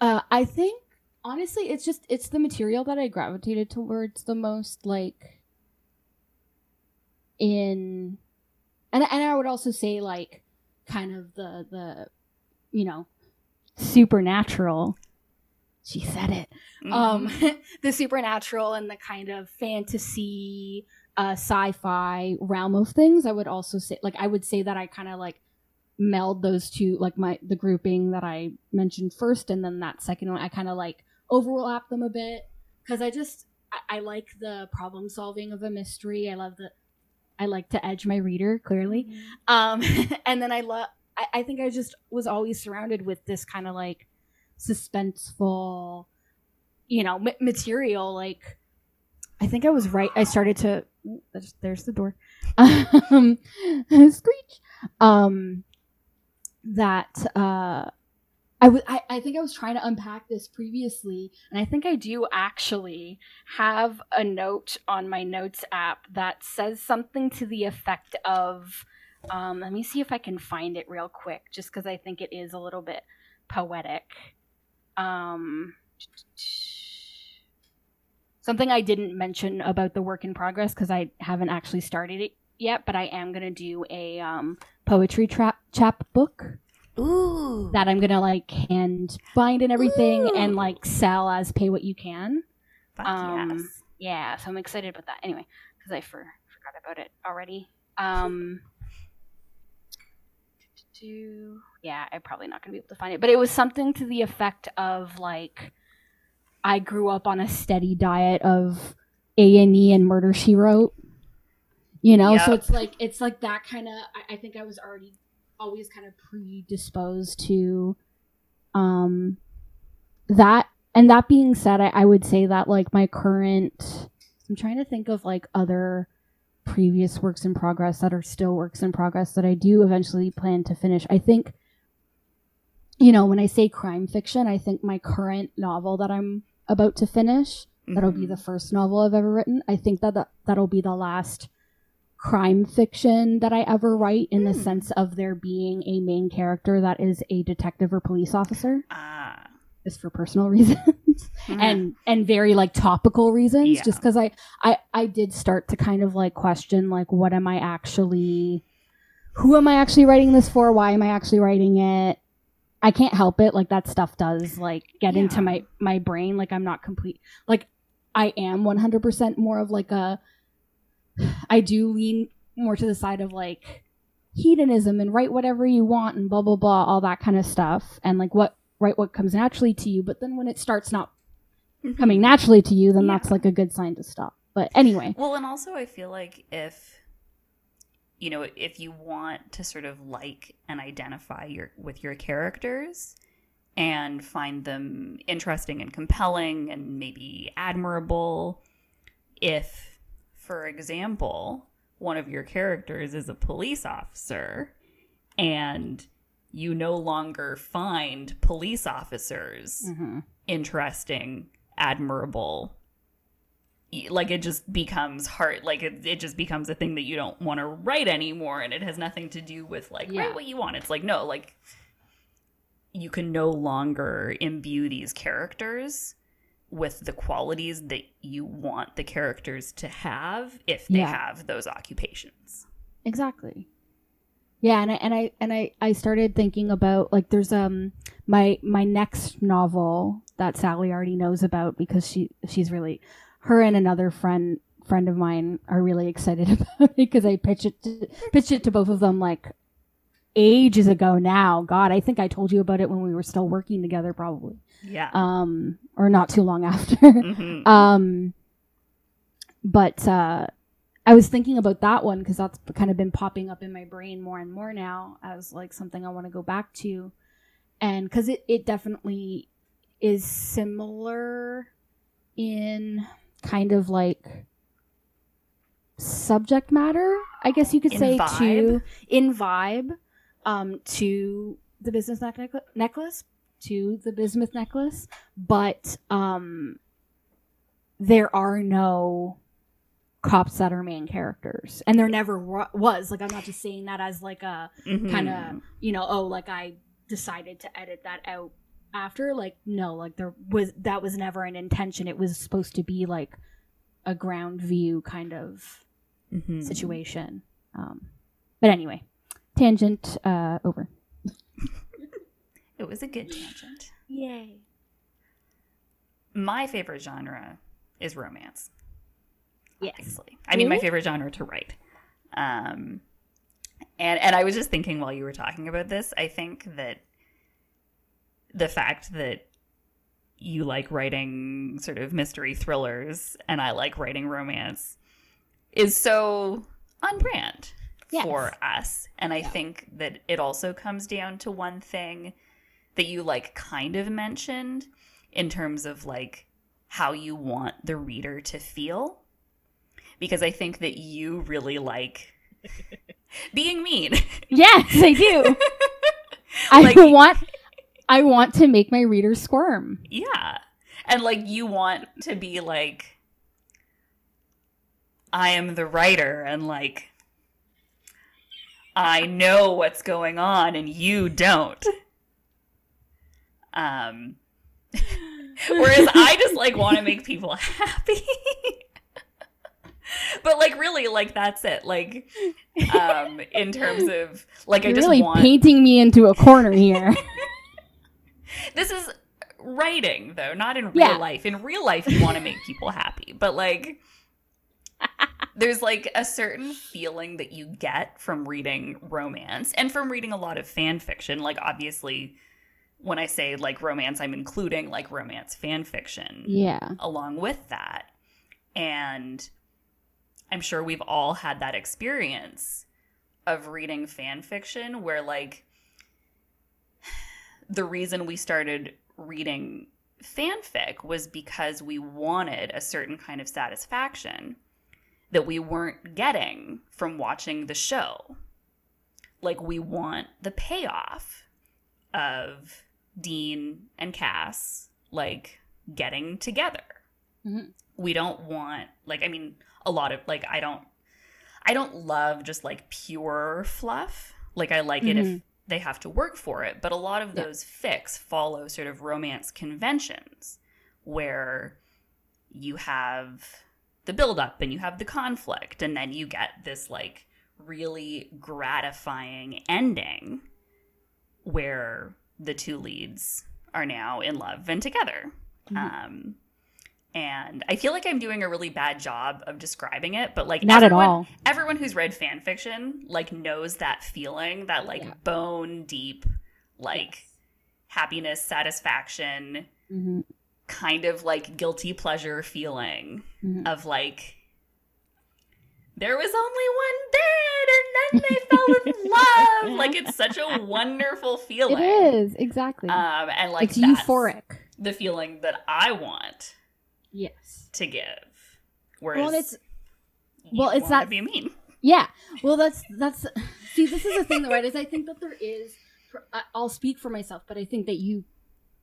S2: uh, I think honestly, it's just it's the material that I gravitated towards the most, like in, and and I would also say like kind of the the, you know, supernatural. She said it um
S1: Mhm. *laughs*
S2: the supernatural and the kind of fantasy uh sci-fi realm of things i would also say like i would say that i kind of like meld those two like my the grouping that i mentioned first and then that second one i kind of like overlap them a bit because i just I, I like the problem solving of a mystery i love the i like to edge my reader clearly. Um *laughs* and then i love I, I think i just was always surrounded with this kind of like suspenseful you know ma- material like i think i was right i started to there's the door. *laughs* Um *laughs* screech. Um that uh I w- I, I think I was trying to unpack this previously, and I think I do actually have a note on my notes app that says something to the effect of um, let me see if I can find it real quick, just because I think it is a little bit poetic. Um, something I didn't mention about the work in progress because I haven't actually started it yet, but I am gonna do a um, poetry chap book
S1: Ooh.
S2: that I'm gonna like hand bind and everything
S1: Ooh.
S2: and like sell as pay what you can.
S1: Fuck
S2: um,
S1: yes.
S2: Yeah, so I'm excited about that. Anyway, because I for, forgot about it already. Um, do yeah, I'm probably not gonna be able to find it, but it was something to the effect of like, I grew up on a steady diet of A and E and Murder She Wrote. You know, so it's like it's like that kind of. I, I think I was already always kind of predisposed to, um, that. And that being said, I, I would say that like my current, I'm trying to think of like other previous works in progress that are still works in progress that I do eventually plan to finish. I think, you know, when I say crime fiction, I think my current novel that I'm about to finish, that'll be
S1: Mhm.
S2: the first novel I've ever written. I think that that- that'll be the last crime fiction that I ever write in the
S1: Hmm.
S2: sense of there being a main character that is a detective or police officer,
S1: ah.
S2: just for personal *laughs* reasons and and very like topical reasons
S1: Yeah.
S2: just because I, I i did start to kind of like question like what am i actually who am i actually writing this for why am i actually writing it i can't help it like that stuff does like get
S1: Yeah.
S2: into my my brain like i'm not complete like i am 100% more of like a *sighs* i do lean more to the side of like hedonism and write whatever you want and blah blah blah all that kind of stuff and like what write what comes naturally to you but then when it starts not
S1: Mhm.
S2: coming naturally to you then
S1: Yeah.
S2: that's like a good sign to stop but anyway
S1: Well, and also I feel like if you know, if you want to sort of like and identify your with your characters and find them interesting and compelling and maybe admirable, if for example, one of your characters is a police officer and you no longer find police officers
S2: Mhm.
S1: interesting, admirable, like it just becomes hard like it, it just becomes a thing that you don't want to write anymore and it has nothing to do with like
S2: Yeah.
S1: write what you want it's like no like you can no longer imbue these characters with the qualities that you want the characters to have if they
S2: Yeah.
S1: have those occupations
S2: Exactly. Yeah, and I and I and I I started thinking about like there's um my my next novel that Sally already knows about because she she's really her and another friend friend of mine are really excited *laughs* about it because I pitched it to, pitched it to both of them like ages ago now. God, I think I told you about it when we were still working together probably.
S1: Yeah
S2: Um or not too long *laughs* after.
S1: Mhm.
S2: Um, but uh, I was thinking about that one because that's kind of been popping up in my brain more and more now as like something I want to go back to, and because it it definitely is similar in kind of like subject matter, I guess you could
S1: In
S2: say
S1: vibe?
S2: to in vibe, um, to the business neck- necklace to the bismuth necklace, but um, there are no cops that are main characters, and there never wa- was. Like, I'm not just saying that as like a
S1: Mhm.
S2: kind of you know, oh, like I decided to edit that out after. Like, no, like there was that was never an intention. It was supposed to be like a ground view kind of
S1: Mhm.
S2: situation. Um, but anyway, tangent uh, over.
S1: It was a good tangent
S2: Yay!
S1: my favorite genre is romance
S2: Yes.
S1: obviously. I mean, my favorite genre to write. Um, and and I was just thinking while you were talking about this, I think that the fact that you like writing sort of mystery thrillers and I like writing romance is so on brand
S2: Yes.
S1: for us. And I think that it also comes down to one thing that you like kind of mentioned in terms of like how you want the reader to feel. Because I think that you really like *laughs* being mean.
S2: Yes, I do. *laughs* I want. I want to make my readers squirm.
S1: Yeah. And like you want to be like I am the writer and like I know what's going on and you don't. Um *laughs* whereas I just like want to make people happy. *laughs* but like really like that's it. Like um in terms of like I
S2: You're
S1: just
S2: really
S1: want
S2: painting me into a corner here. *laughs*
S1: This is writing, though, not in real
S2: Yeah.
S1: life. In real life, you want to make people happy, but like, there's like a certain feeling that you get from reading romance and from reading a lot of fan fiction. Like, obviously, when I say like romance, I'm including like romance fan fiction
S2: yeah.
S1: along with that. And I'm sure we've all had that experience of reading fan fiction where like the reason we started reading fanfic was because we wanted a certain kind of satisfaction that we weren't getting from watching the show. Like we want the payoff of Dean and Cass like getting together.
S2: Mhm.
S1: We don't want like I mean a lot of like I don't I don't love just like pure fluff. Like I like it if
S2: Mhm.
S1: they have to work for it, but a lot of
S2: Yeah.
S1: those fics follow sort of romance conventions where you have the build up and you have the conflict and then you get this like really gratifying ending where the two leads are now in love and together.
S2: Mhm.
S1: Um and I feel like I'm doing a really bad job of describing it, but like
S2: Not at all.
S1: everyone who's read fan fiction like knows that feeling that like
S2: Yeah.
S1: bone deep like happiness satisfaction
S2: Mhm.
S1: kind of like guilty pleasure feeling
S2: Mhm.
S1: of like there was only one dead and then they fell in *laughs* love like it's such a wonderful feeling
S2: It is exactly.
S1: um and like
S2: it's euphoric.
S1: the feeling that i want
S2: Yes.
S1: to give whereas
S2: Well, it's well, it's that-
S1: be mean
S2: Yeah. Well, that's that's. See, this is the thing, though, right? Is I think that there is. I'll speak for myself, but I think that you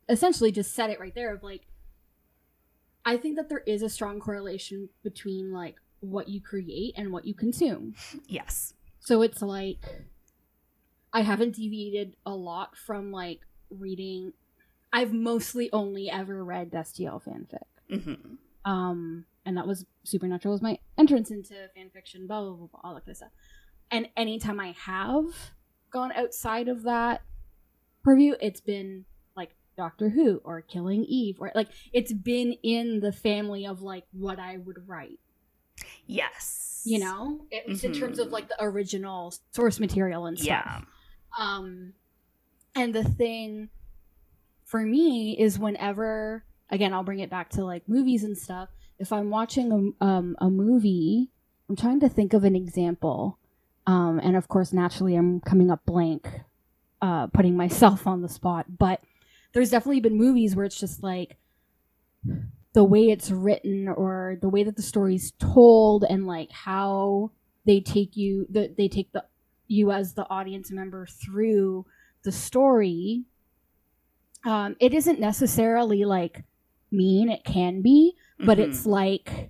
S2: essentially just said it right there. Of like, I think that there is a strong correlation between like what you create and what you consume.
S1: Yes.
S2: So it's like I haven't deviated a lot from like reading. I've mostly only ever read Destiel fanfic.
S1: hmm
S2: Um, and that was Supernatural was my entrance into fan fiction, blah blah blah, blah all that kind of stuff. And anytime I have gone outside of that purview, it's been like Doctor Who or Killing Eve, or like it's been in the family of like what I would write.
S1: Yes.
S2: You know, at least in terms of
S1: Mhm.
S2: like the original source material and stuff.
S1: Yeah.
S2: Um, and the thing for me is whenever, again, I'll bring it back to like movies and stuff. If I'm watching a, um, a movie, I'm trying to think of an example. Um, and of course, naturally, I'm coming up blank, uh, putting myself on the spot. But there's definitely been movies where it's just like the way it's written or the way that the story's told and like how they take you, the, they take the you as the audience member through the story um it isn't necessarily like mean it can be but
S1: Mhm.
S2: it's like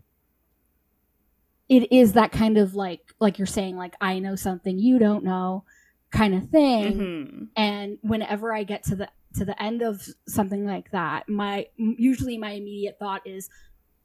S2: it is that kind of like like you're saying like i know something you don't know kind of thing
S1: Mhm.
S2: and whenever i get to the to the end of something like that my usually my immediate thought is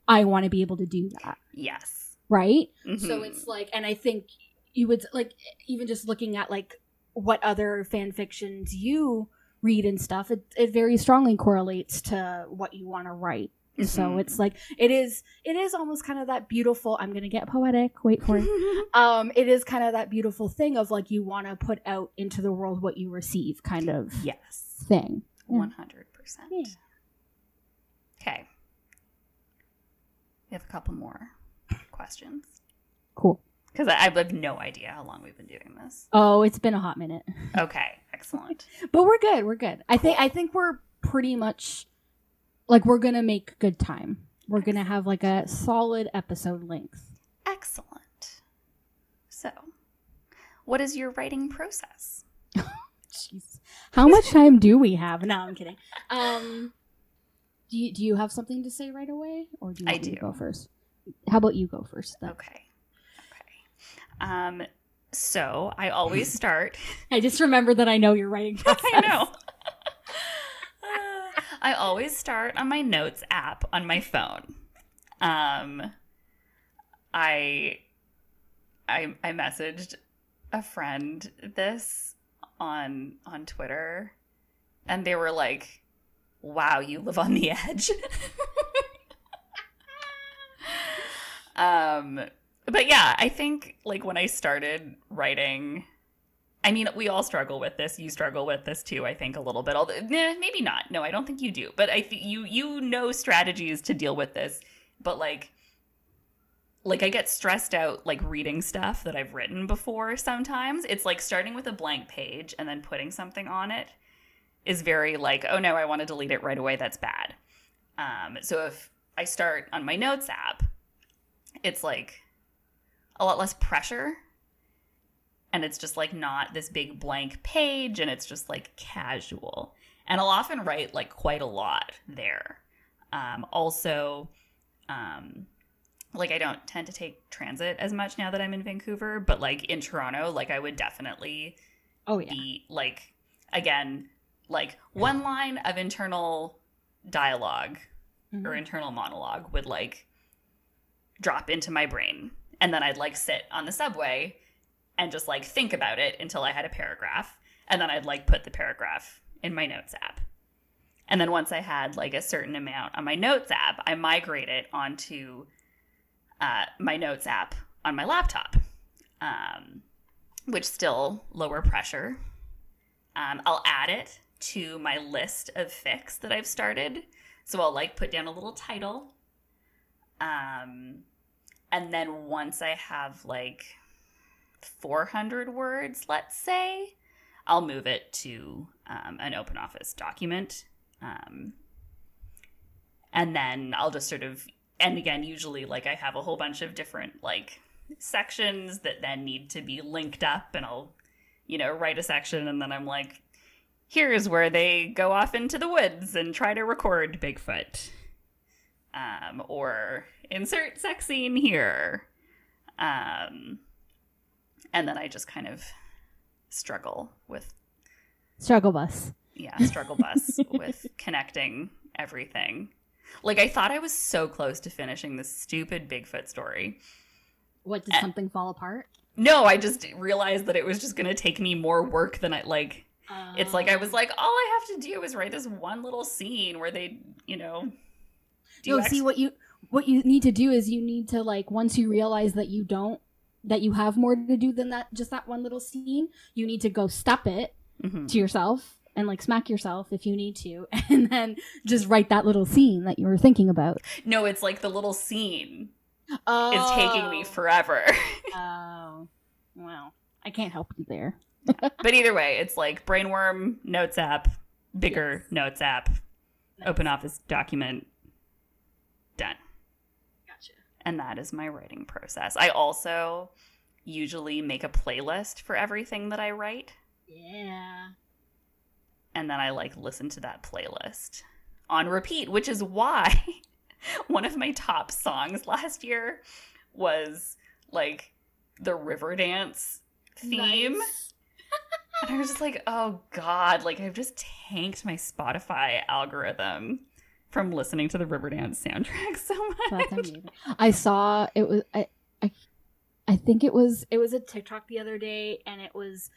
S2: i want to be able to do that
S1: Yes.
S2: right so
S1: Mhm.
S2: it's like, and I think you would like even just looking at like what other fan fictions you read and stuff, it, it very strongly correlates to what you want to write. So
S1: Mhm.
S2: it's like it is it is almost kind of that beautiful I'm gonna get poetic, wait for it. *laughs* um it is kind of that beautiful thing of like you want to put out into the world what you receive kind of
S1: yes.
S2: Thing.
S1: One hundred percent. Okay. We have a couple more questions
S2: Cool.
S1: because I, I have no idea how long we've been doing this.
S2: Oh, it's been a hot minute. *laughs*
S1: Okay, excellent.
S2: But we're good. We're good. I think I think we're pretty much like we're gonna make good time. We're gonna have like a solid episode length.
S1: excellent. So, what is your writing process? *laughs*
S2: Jeez, how much time do we have? No, I'm kidding. Um, do you do you have something to say right away, or do you
S1: I
S2: want to
S1: do.
S2: go first? How about you go first? Then?
S1: Okay. Okay. Um. So I always *laughs* start.
S2: I just remember that I know you're writing. *laughs*
S1: I know. Uh, *laughs* I always start on my notes app on my phone. Um, I, I, I messaged a friend this on on Twitter, and they were like, "Wow, you live on the edge." *laughs* um, but yeah, I think like when I started writing I mean, we all struggle with this. You struggle with this too, I think, a little bit. Although, maybe not. No, I don't think you do. But I think you you know strategies to deal with this. But like, like I get stressed out like reading stuff that I've written before. Sometimes it's like starting with a blank page and then putting something on it is very like, oh no, I want to delete it right away. That's bad. Um, so if I start on my notes app, it's like a lot less pressure and it's just like not this big blank page and it's just like casual and i'll often write like quite a lot there um, also um, like i don't tend to take transit as much now that i'm in vancouver but like in toronto like i would definitely
S2: Oh yeah.
S1: be like again like one line of internal dialogue
S2: Mhm.
S1: or internal monologue would like drop into my brain and then i'd like sit on the subway and just like think about it until i had a paragraph and then i'd like put the paragraph in my notes app and then once i had like a certain amount on my notes app i migrate it onto uh, my notes app on my laptop um, which still lower pressure um, i'll add it to my list of fics that i've started so I'll like put down a little title. Um and then once I have like 400 words, let's say, I'll move it to um, an open office document. Um, and then I'll just sort of, and again, usually like I have a whole bunch of different like sections that then need to be linked up, and I'll, you know, write a section, and then I'm like, here's where they go off into the woods and try to record Bigfoot. um, or insert sex scene here. Um, and then I just kind of struggle with,
S2: Struggle bus.
S1: yeah, struggle bus *laughs* with connecting everything. Like, I thought I was so close to finishing this stupid Bigfoot story.
S2: What did
S1: Eh.
S2: something fall apart?
S1: No, I just realized that it was just going to take me more work than I like. It's like I was like, all I have to do is write this one little scene where they, you know, do
S2: no,
S1: X-
S2: see what you what you need to do is you need to like once you realize that you don't that you have more to do than that just that one little scene, you need to go step it
S1: Mhm.
S2: to yourself and like smack yourself if you need to *laughs* and then just write that little scene that you were thinking about.
S1: No, it's like the little scene
S2: Oh.
S1: is taking me oh. forever. *laughs*
S2: Oh. Well, I can't help you there. *laughs*
S1: but either way, it's like brainworm notes app, bigger notes app, open office document, done.
S2: Gotcha.
S1: And that is my writing process. I also usually make a playlist for everything that I write,
S2: Yeah.
S1: And then I like listen to that playlist on repeat, which is why *laughs* one of my top songs last year was like the Riverdance theme.
S2: Nice.
S1: And I was just like, oh God, like I've just tanked my Spotify algorithm from listening to the Riverdance soundtrack *laughs* so much.
S2: I saw it was I, I I think it was it was a TikTok the other day and it was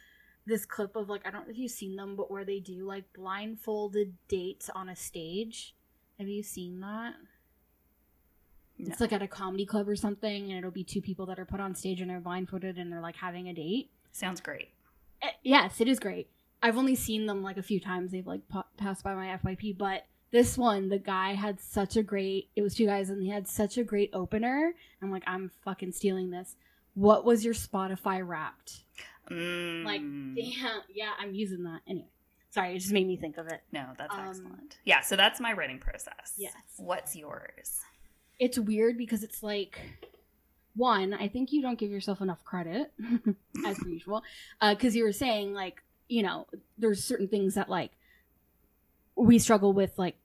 S2: this clip of like I don't know if you've seen them but where they do like blindfolded dates on a stage. Have you seen that?
S1: No.
S2: It's like at a comedy club or something and it'll be two people that are put on stage and they're blindfolded and they're like having a date.
S1: Sounds great.
S2: Eh, yes, it is great. I've only seen them like a few times. They've like pa- passed by my FYP, but this one, the guy had such a great. It was two guys, and he had such a great opener. I'm like, I'm fucking stealing this. What was your Spotify Wrapped?
S1: Mm.
S2: Like, Yeah, yeah, I'm using that anyway. Sorry, it just made me think of it.
S1: no, that's
S2: um,
S1: excellent. Yeah, so that's my writing process.
S2: Yes.
S1: What's yours?
S2: It's weird because it's like, one, I think you don't give yourself enough credit, *laughs* as per usual, because you were saying like, you know, there's certain things that like we struggle with like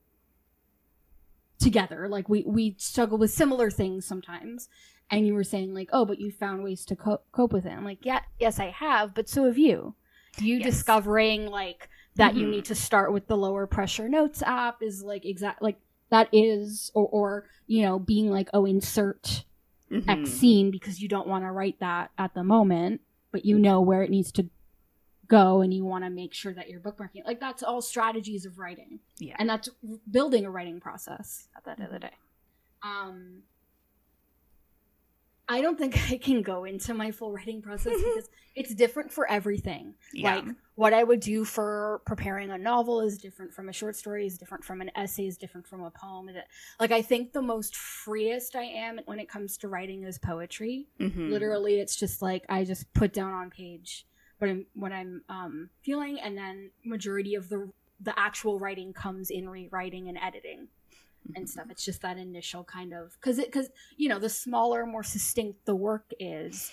S2: together like we we struggle with similar things sometimes and you were saying like oh but you found ways to co- cope with it i'm like yeah yes i have but so have you you
S1: Yes.
S2: discovering like that you
S1: Mhm.
S2: need to start with the lower pressure notes app is like exact like that is or or you know being like oh insert
S1: Mhm.
S2: x scene because you don't want to write that at the moment but you know where it needs to go and you want to make sure that you're bookmarking like that's all strategies of writing
S1: Yeah.
S2: and that's building a writing process at the end of the day um i don't think *laughs* i can go into my full writing process *laughs* because it's different for everything
S1: yeah.
S2: like what i would do for preparing a novel is different from a short story is different from an essay is different from a poem like i think the most freest i am when it comes to writing is poetry
S1: Mhm.
S2: literally it's just like i just put down on page what i'm what i'm um, feeling and then majority of the the actual writing comes in rewriting and editing and stuff. It's just that initial kind of because it because you know the smaller more succinct the work is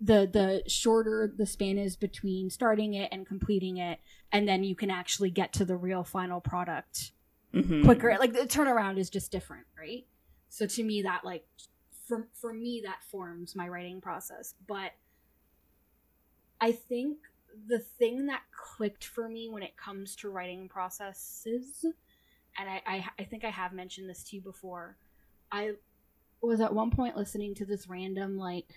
S2: the the shorter the span is between starting it and completing it and then you can actually get to the real final product
S1: Mhm.
S2: quicker. Like the turnaround is just different right? So to me that like for for me that forms my writing process. But i think the thing that clicked for me when it comes to writing processes and I, I i think i have mentioned this to you before i was at one point listening to this random like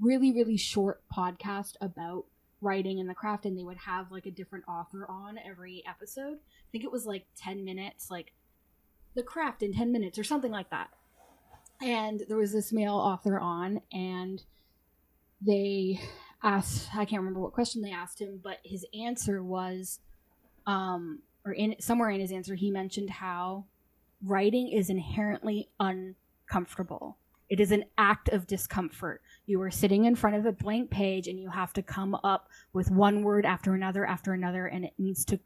S2: really really short podcast about writing and the craft and they would have like a different author on every episode. I think it was like 10 minutes like the craft in 10 minutes or something like that. And there was this male author on and they asked i can't remember what question they asked him but his answer was um or in somewhere in his answer he mentioned how writing is inherently uncomfortable. It is an act of discomfort. You are sitting in front of a blank page and you have to come up with one word after another after another and it needs to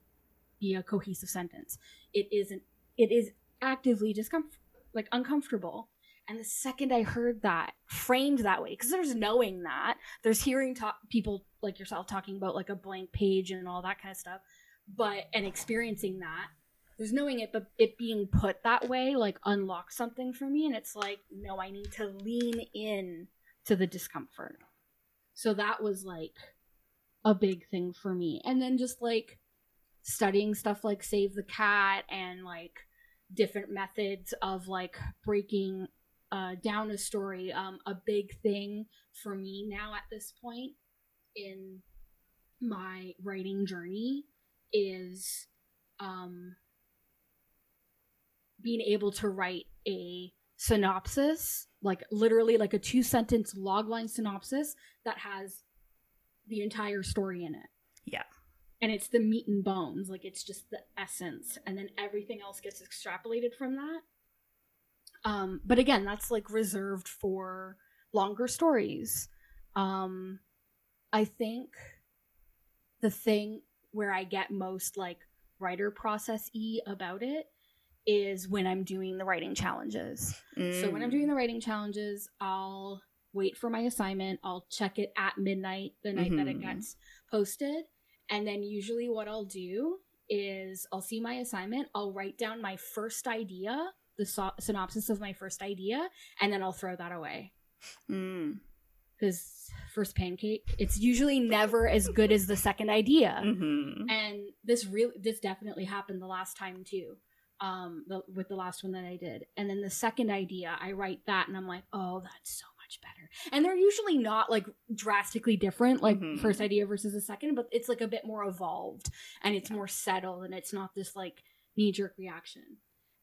S2: be a cohesive sentence. It isn't it is actively discomfort like uncomfortable. And the second i heard that framed that way because there's knowing that there's hearing people like yourself talking about like a blank page and all that kind of stuff but and experiencing that there's knowing it, but it being put that way like unlocks something for me, and it's like no, I need to lean in to the discomfort. So that was like a big thing for me, and then just like studying stuff like Save the Cat and like different methods of like breaking uh, down a story. Um, a big thing for me now at this point in my writing journey is um, being able to write a synopsis, like literally like a two sentence logline synopsis that has the entire story in it.
S1: Yeah.
S2: And it's the meat and bones, like it's just the essence, and then everything else gets extrapolated from that. Um, but again, that's like reserved for longer stories. Um, I think the thing where I get most like writer process e about it is when I'm doing the writing challenges. So when I'm doing the writing challenges, I'll wait for my assignment. I'll check it at midnight the night that it
S1: Mhm.
S2: gets posted. And then usually what I'll do is I'll see my assignment, I'll write down my first idea, the so- synopsis of my first idea, and then I'll throw that away.
S1: Mm.
S2: First pancake, it's usually never as good as the second idea.
S1: Hmm
S2: and this really this definitely happened the last time too um the, with the last one that i did. And then the second idea i write that and i'm like oh that's so much better. And they're usually not like drastically different like
S1: Mhm.
S2: first idea versus the second but it's like a bit more evolved and it's more settled and it's not this like knee-jerk reaction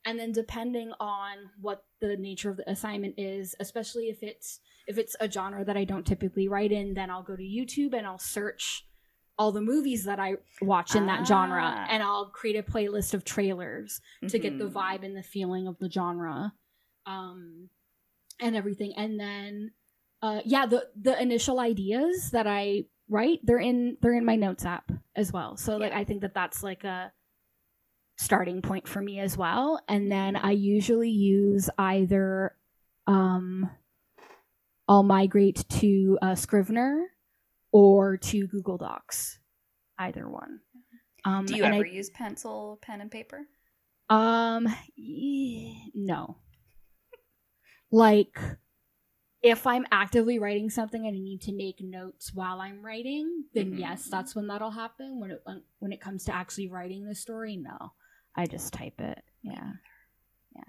S2: and then depending on what the nature of the assignment is especially if it's if it's a genre that i don't typically write in then i'll go to youtube and i'll search all the movies that i watch in that genre
S1: Ah.
S2: and i'll create a playlist of trailers to get the
S1: Mhm.
S2: vibe and the feeling of the genre um and everything and then uh yeah the the initial ideas that i write they're in they're in my notes app as well so like i think that that's like a starting point for me as well and then i usually use either um i'll migrate to uh, scrivener or to google docs either one um
S1: Do you
S2: and I-
S1: ever use pencil, pen, and paper?
S2: um, no. Like, if I'm actively writing something and I need to make notes while I'm writing, then
S1: Mhm.
S2: yes, that's when that'll happen. When it when, when it comes to actually writing the story, no, I just type it. Yeah, yeah.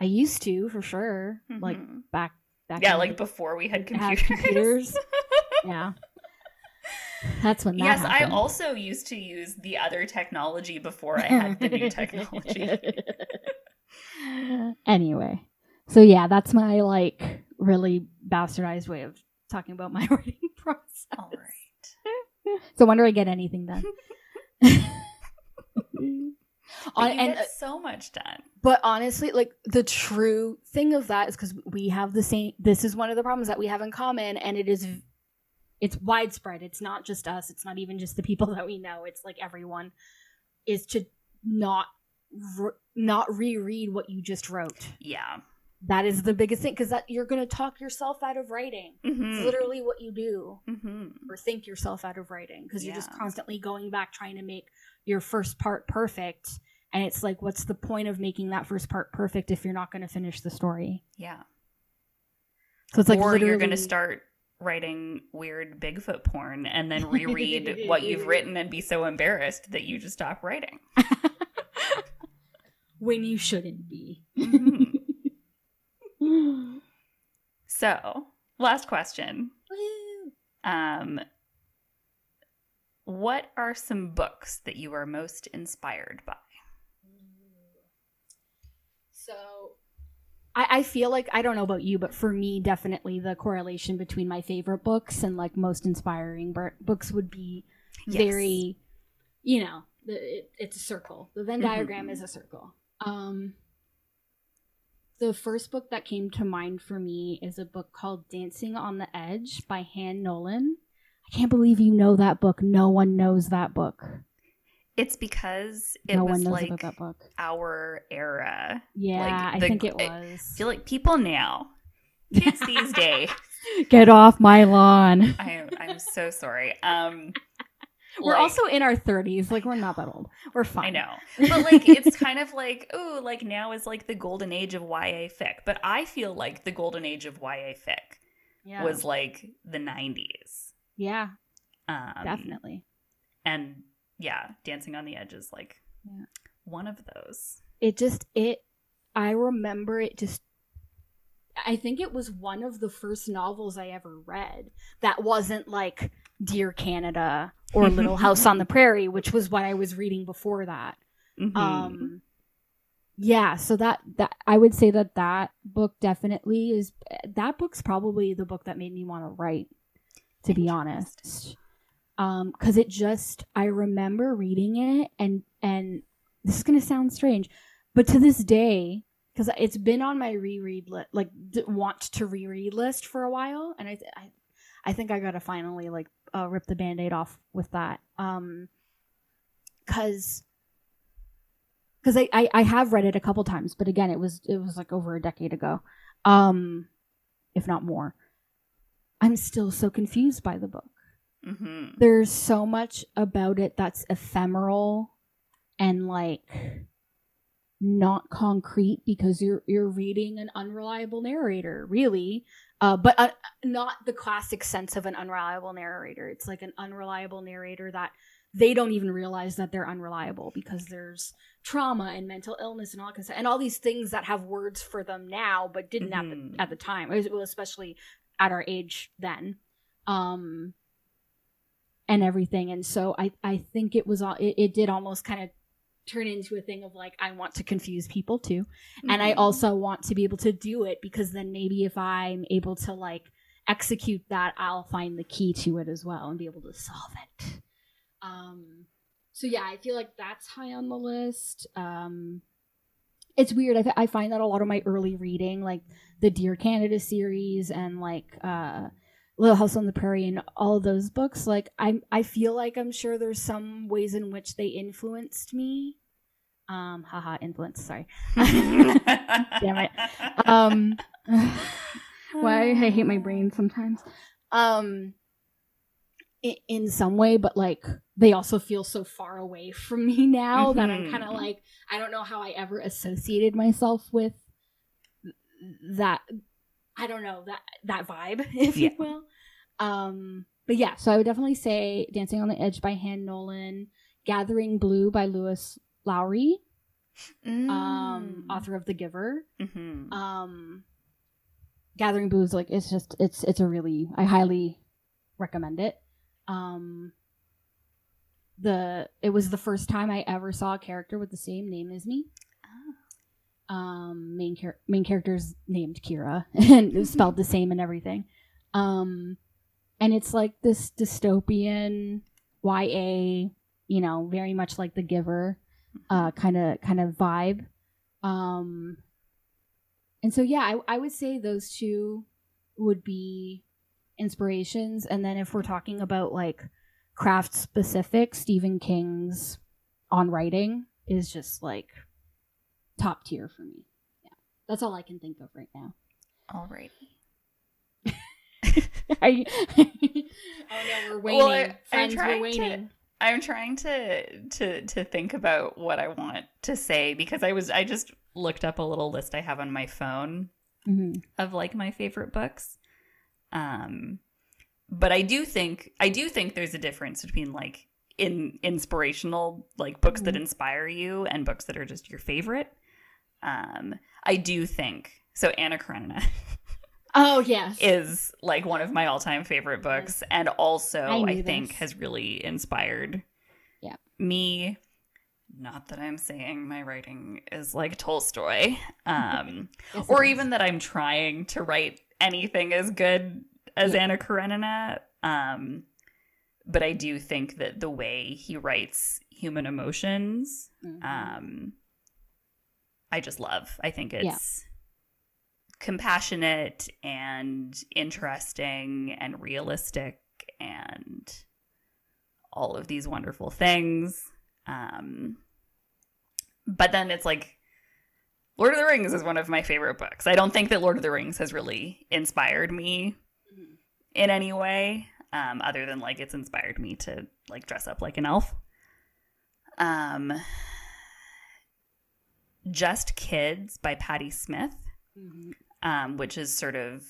S2: I used to for sure, like
S1: Mhm.
S2: back back.
S1: yeah, like before we had computers.
S2: computers. *laughs* yeah. That's when that
S1: yes, I also used to use the other technology before I had the new technology. *laughs*
S2: anyway, so yeah, that's my like really bastardized way of talking about my *laughs* writing process.
S1: All right.
S2: So when do I get anything done? On-
S1: you
S2: and
S1: get so much done.
S2: but honestly, like the true thing of that is because we have the same. This is one of the problems that we have in common, and it is, it's widespread. It's not just us. It's not even just the people *laughs* that we know. It's like everyone is to not re- not reread what you just wrote.
S1: Yeah.
S2: That is the biggest thing because that you're gonna talk yourself out of writing. It's
S1: Mm-hmm.
S2: literally what you do
S1: Mm-hmm.
S2: or think yourself out of writing because you're just constantly going back trying to make your first part perfect and it's like what's the point of making that first part perfect if you're not going to finish the story
S1: Yeah.
S2: so it's like
S1: or
S2: literally
S1: you're going to start writing weird Bigfoot porn and then reread *laughs* what you've written and be so embarrassed that you just stop writing. *laughs*
S2: when you shouldn't be
S1: Mhm. *laughs* so, last question. Um, what are some books that you are most inspired by?
S2: so I, I feel like i don't know about you but for me definitely the correlation between my favorite books and like most inspiring books would be
S1: Yes.
S2: very you know the, it, it's a circle the venn diagram
S1: Mhm.
S2: is a circle um the first book that came to mind for me is a book called dancing on the edge by han nolan i can't believe you know that book no one knows that book
S1: It's because it
S2: no
S1: was like
S2: that book
S1: our era.
S2: yeah
S1: like,
S2: i
S1: the-
S2: think it
S1: I
S2: was
S1: feel like people now, *laughs* kids these days, *laughs*
S2: get off my lawn *laughs*
S1: I, I'm so sorry. Um,
S2: we're
S1: Like-
S2: also in our 30s. Like, we're not that old. We're fine.
S1: I know. But like it's kind of like, oh, like now is like the golden age of YA fic. But I feel like the golden age of YA fic
S2: Yeah.
S1: was like the 90s.
S2: Yeah,
S1: Um,
S2: definitely.
S1: And yeah, Dancing on the Edge is like
S2: Yeah.
S1: one of those.
S2: It just, it, I remember it just, I think it was one of the first novels I ever read that wasn't like Dear Canada or *laughs* Little House on the Prairie, which was what I was reading before that.
S1: Mhm.
S2: um yeah so that that i would say that that book definitely is that book's probably the book that made me want to write to be honest. Um because it just i remember reading it and and this is gonna sound strange but to this day because it's been on my reread list like d- want to reread list for a while and i th- i, I think i gotta finally like uh, rip the band-aid off with that. Um because because I, I I have read it a couple times, but again, it was it was like over a decade ago, um, if not more. I'm still so confused by the book.
S1: Mhm.
S2: There's so much about it that's ephemeral and like not concrete because you're you're reading an unreliable narrator, really. Uh, but uh, not the classic sense of an unreliable narrator. It's like an unreliable narrator that they don't even realize that they're unreliable because there's trauma and mental illness and all that of stuff, and all these things that have words for them now but didn't at
S1: Mhm.
S2: the at the time well, especially at our age then. Um and everything. And so i i think it was all it, it did almost kind of turn into a thing of like i want to confuse people too. And i
S1: Mhm.
S2: also want to be able to do it because then maybe if i'm able to like execute that i'll find the key to it as well and be able to solve it. Um so yeah i feel like that's high on the list. Um it's weird. I find that a lot of my early reading like the dear canada series and like uh little house on the prairie and all those books like i i feel like i'm sure there's some ways in which they influenced me. Um haha influence sorry. *laughs* Damn it. um *laughs* why i hate my brain sometimes. Um in, in some way but like they also feel so far away from me *laughs* now that i'm kind of like i don't know how i ever associated myself with that i don't know that that vibe *laughs* if
S1: Yeah.
S2: you will um but yeah so i would definitely say dancing on the edge by han nolan gathering blue by lois lowry um
S1: Mm.
S2: author of the giver
S1: Mhm.
S2: um gathering blues like it's just it's it's a really i highly recommend it um the it was the first time i ever saw a character with the same name as me. Um main char- main character's named kira *laughs* and it was spelled the *laughs* same and everything. Um and it's like this dystopian ya you know very much like the giver uh kind of kind of vibe. Um and so yeah I, I would say those two would be inspirations. And then if we're talking about like craft specific stephen king's on writing is just like top tier for me yeah that's all i can think of right now
S1: All right. *laughs* *laughs*
S2: I, oh no we're waning
S1: Well, I- I'm
S2: friends we're
S1: trying to- I'm trying to to to think about what I want to say because I was I just looked up a little list I have on my phone
S2: Mhm.
S1: of like my favorite books. Um but I do think I do think there's a difference between like in inspirational like books that
S2: Mhm.
S1: inspire you and books that are just your favorite. Um I do think so Anna Karenina *laughs*
S2: oh yes
S1: is like one of my all-time favorite books and also
S2: I
S1: I, think has really inspired
S2: Yeah.
S1: me not that I'm saying my writing is like Tolstoy *laughs* um
S2: Yes,
S1: or even that I'm trying to write anything as good as Anna Karenina um but I do think that the way he writes human emotions
S2: Mhm.
S1: um I just love. I think
S2: Yeah.
S1: it's compassionate and interesting and realistic and all of these wonderful things. Um but then it's like Lord of the Rings is one of my favorite books. I don't think that Lord of the Rings has really inspired me. In any way um, other than like it's inspired me to like dress up like an elf. Um, Just Kids by Patti Smith, um, which is sort of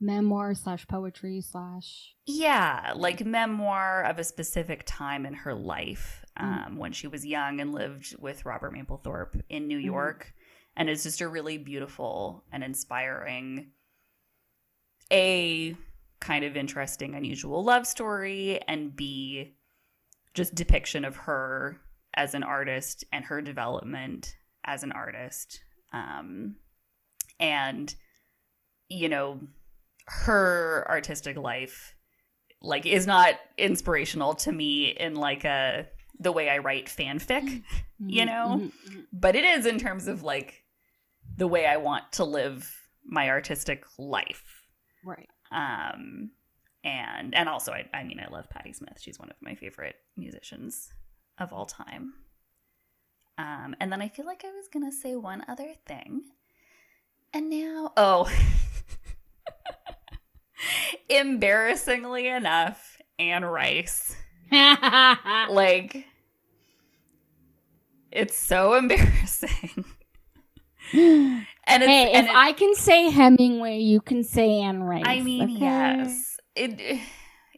S2: Memoir slash poetry slash.
S1: yeah, like memoir of a specific time in her life
S2: Mm.
S1: um, when she was young and lived with Robert Mapplethorpe in New
S2: Mhm.
S1: York. And it's just a really beautiful and inspiring, A, kind of interesting, unusual love story, and B, just depiction of her as an artist and her development as an artist. Um, and, you know, her artistic life like is not inspirational to me in like a the way I write fanfic, You
S2: Mhm,
S1: know?
S2: mhm, mhm.
S1: but it is in terms of like the way I want to live my artistic life.
S2: Right.
S1: Um and and also I I mean I love Patti Smith. She's one of my favorite musicians of all time. Um and then I feel like I was going to say one other thing. And now oh *laughs* embarrassingly enough, Anne Rice. *laughs* Like it's so embarrassing. *laughs* And it's
S2: hey,
S1: and
S2: if
S1: it-
S2: I can say Hemingway, you can say Anne Rice.
S1: I mean,
S2: okay?
S1: yes. It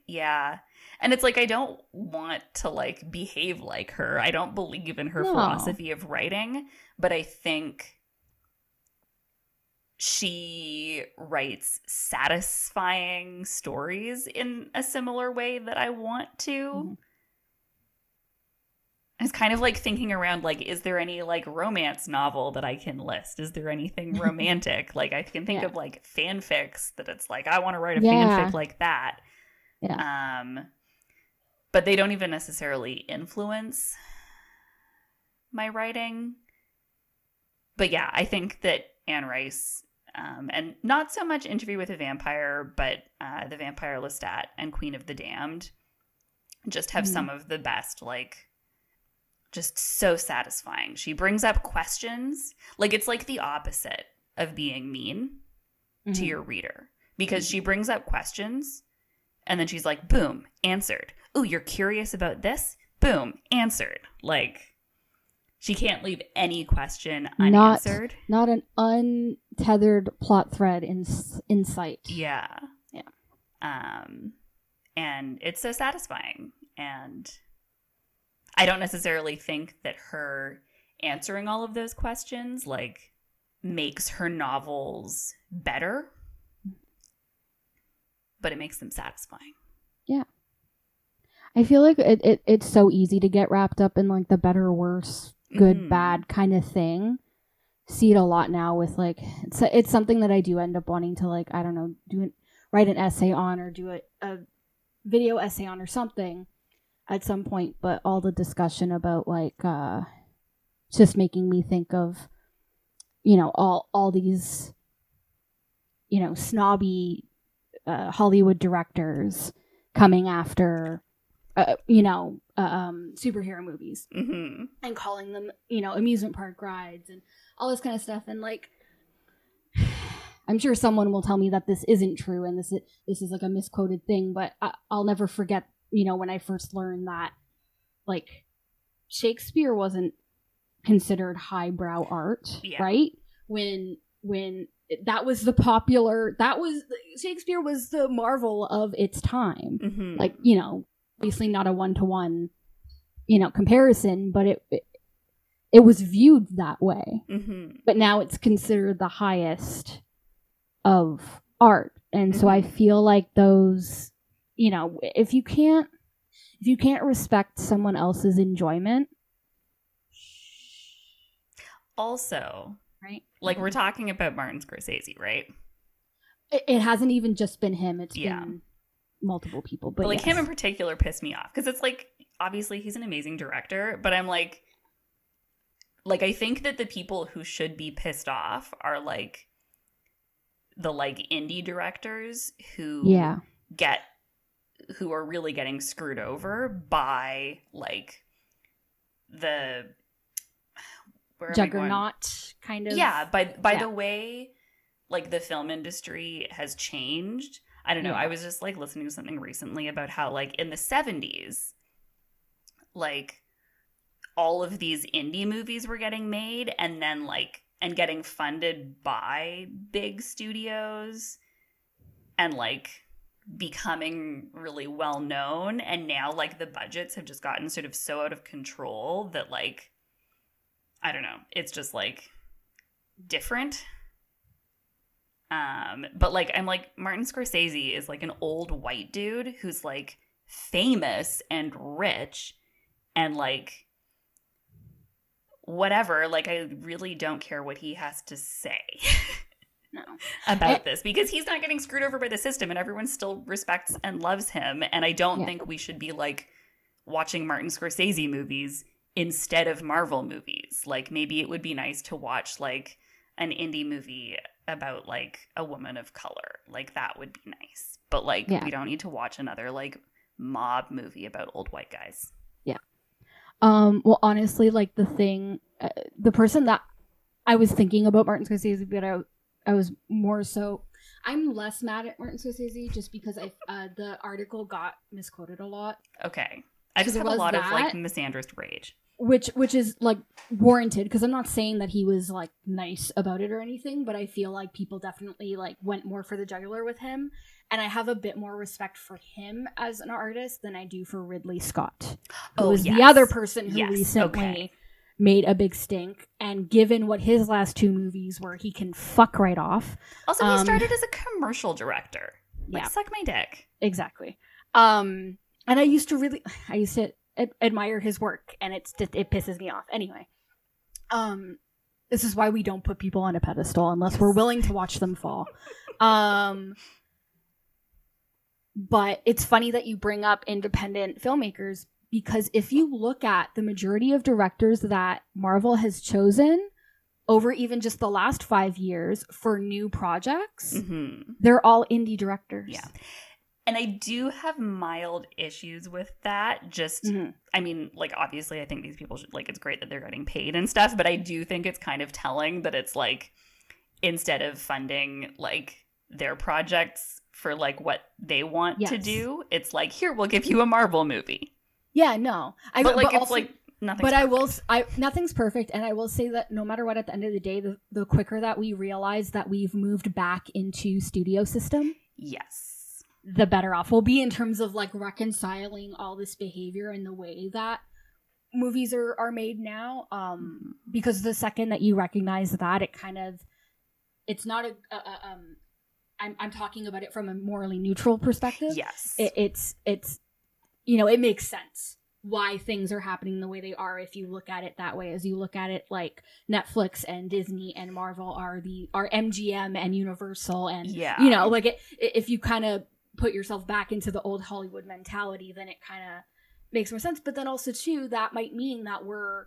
S1: yeah. And it's like I don't want to like behave like her. I don't believe in her
S2: No.
S1: philosophy of writing, but I think she writes satisfying stories in a similar way that I want to. Mm-hmm.
S2: Mhm.
S1: It's kind of like thinking around like, is there any like romance novel that I can list? Is there anything *laughs* romantic? like I can think
S2: Yeah.
S1: of like fanfics that it's like I want to write a
S2: Yeah.
S1: fanfic like that.
S2: Yeah.
S1: Um but they don't even necessarily influence my writing. But yeah, I think that Anne Rice um, and not so much Interview with a Vampire, but uh, The Vampire Lestat and Queen of the Damned just have
S2: Mhm.
S1: some of the best, like, just so satisfying. She brings up questions. Like, it's like the opposite of being mean to
S2: Mhm.
S1: your reader because she brings up questions and then she's like, boom, answered. Ooh, you're curious about this? Boom, answered. Like, she can't leave any question unanswered.
S2: Not an untethered plot thread in in sight.
S1: Yeah.
S2: Yeah.
S1: Um and it's so satisfying and I don't necessarily think that her answering all of those questions like makes her novels better but it makes them satisfying. Yeah.
S2: I feel like it, it it's so easy to get wrapped up in like the better, worse, good,
S1: Mhm.
S2: bad kind of thing. See it a lot now with like it's it's something that I do end up wanting to like I don't know do it write an essay on or do a, a video essay on or something at some point. But all the discussion about like uh just making me think of you know all all these you know snobby uh, Hollywood directors coming after uh, you know uh, um superhero movies
S1: Mhm.
S2: and calling them you know amusement park rides and all this kind of stuff and like *sighs* i'm sure someone will tell me that this isn't true and this is this is like a misquoted thing but I, i'll never forget you know when i first learned that like shakespeare wasn't considered highbrow art
S1: Yeah.
S2: right when when that was the popular that was shakespeare was the marvel of its time
S1: Mhm.
S2: like you know obviously not a one-to-one you know comparison but it it, it was viewed that way
S1: Mhm.
S2: but now it's considered the highest of art and so i feel like those you know if you can't if you can't respect someone else's enjoyment
S1: Also,
S2: right
S1: like we're talking about Martin Scorsese, right?
S2: it, it hasn't even just been him It's
S1: Yeah.
S2: been multiple people but,
S1: But, like
S2: yes.
S1: him in particular pissed me off because it's like obviously he's an amazing director, but I'm like, like I think that the people who should be pissed off are like the like indie directors who
S2: yeah
S1: get who are really getting screwed over by like the where am I going?
S2: juggernaut kind of
S1: yeah by by
S2: yeah.
S1: the way like the film industry has changed i don't know
S2: Yeah.
S1: i was just like listening to something recently about how like in the 70s like all of these indie movies were getting made and then like and getting funded by big studios and like becoming really well known and now like the budgets have just gotten sort of so out of control that like I don't know, it's just like different. Um but like I'm like Martin Scorsese is like an old white dude who's like famous and rich and like whatever like I really don't care what he has to say. *laughs*
S2: No.
S1: about this because he's not getting screwed over by the system and everyone still respects and loves him. And I don't
S2: Yeah.
S1: think we should be like watching Martin Scorsese movies instead of Marvel movies. Like maybe it would be nice to watch like an indie movie about like a woman of color. Like that would be nice. But like
S2: Yeah.
S1: we don't need to watch another like mob movie about old white guys. Yeah.
S2: Um, well, honestly, like the thing, uh, the person that I was thinking about Martin Scorsese, but I, I was more so. I'm less mad at Martin Scorsese just because I uh, the article got misquoted a lot,
S1: Okay. I just have a lot of like
S2: that.
S1: misandrist rage.
S2: which which is like warranted because I'm not saying that he was like nice about it or anything, but I feel like people definitely like went more for the jugular with him, and I have a bit more respect for him as an artist than I do for Ridley Scott. who
S1: Oh,
S2: was
S1: yes.
S2: the other person who
S1: Yes,
S2: recently
S1: okay.
S2: Made a big stink. And given what his last two movies were, he can fuck right off.
S1: Also, he
S2: Um,
S1: started as a commercial director. Like,
S2: Yeah.
S1: suck my dick.
S2: Exactly. Um, and I used to really, *sighs* I used to ad- admire his work, and it's just, it pisses me off. Anyway, um, this is why we don't put people on a pedestal unless we're willing to watch them fall. Um, but it's funny that you bring up independent filmmakers because if you look at the majority of directors that Marvel has chosen over even just the last five years for new projects,
S1: hmm
S2: they're all indie directors.
S1: Yeah. And I do have mild issues with that. Just,
S2: Mhm.
S1: I mean, like, obviously, I think these people should, like, it's great that they're getting paid and stuff, but I do think it's kind of telling that it's like, instead of funding, like, their projects for, like, what they want to do, it's like, here, we'll give you a Marvel movie.
S2: Yeah, no. I
S1: but, like, it's
S2: also-
S1: like, nothing.
S2: but I will I nothing's perfect and I will say that no matter what at the end of the day the, the quicker that we realize that we've moved back into studio system
S1: Yes.
S2: the better off we'll be in terms of like reconciling all this behavior and the way that movies are are made now um because the second that you recognize that it kind of it's not a, a, a um I'm I'm talking about it from a morally neutral perspective
S1: Yes.
S2: it, it's it's you know it makes sense why things are happening the way they are if you look at it that way as you look at it like netflix and disney and marvel are the are mgm and universal and
S1: yeah.
S2: you know like it, if you kind of put yourself back into the old hollywood mentality then it kind of makes more sense but then also too that might mean that we're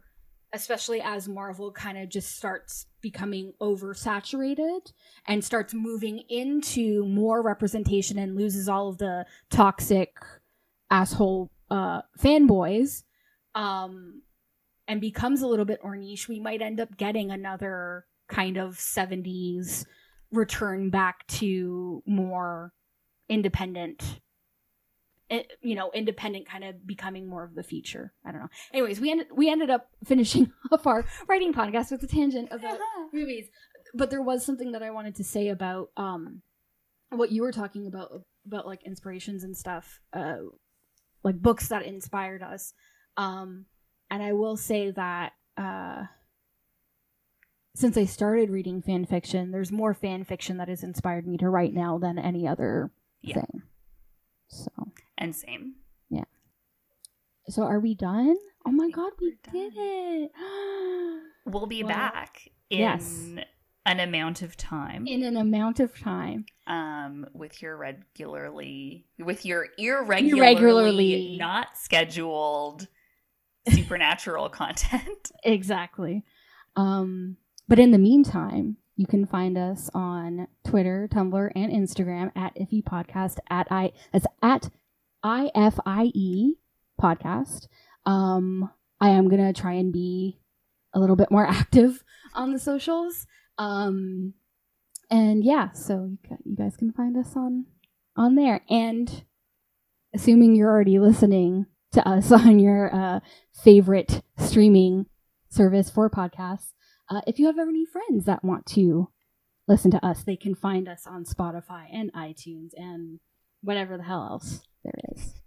S2: especially as marvel kind of just starts becoming oversaturated and starts moving into more representation and loses all of the toxic asshole uh fanboys um and becomes a little bit more niche we might end up getting another kind of 70s return back to more independent eh, you know independent kind of becoming more of the feature i don't know. Anyways we ended we ended up finishing *laughs* off our writing podcast with a tangent about *laughs* movies. But there was something that i wanted to say about um what you were talking about about like inspirations and stuff uh like books that inspired us um and i will say that uh since i started reading fan fiction there's more fan fiction that has inspired me to write now than any other
S1: Yeah.
S2: thing so
S1: And same. Yeah.
S2: So are we done oh my god we did it *gasps*
S1: We'll be
S2: Well,
S1: back in
S2: yes.
S1: An amount of time.
S2: in an amount of time
S1: um with your regularly with your irregularly,
S2: Irregularly.
S1: not scheduled supernatural *laughs* content
S2: Exactly. Um, but in the meantime, you can find us on Twitter, Tumblr, and Instagram at Iffy Podcast at I that's at I F I E podcast. Um, I am gonna try and be a little bit more *laughs* active on the socials. Um, and yeah, so you, ca- you guys can find us on on there. And assuming you're already listening to us *laughs* on your uh, favorite streaming service for podcasts. Uh, if you have any friends that want to listen to us, they can find us on Spotify and iTunes and whatever the hell else there is.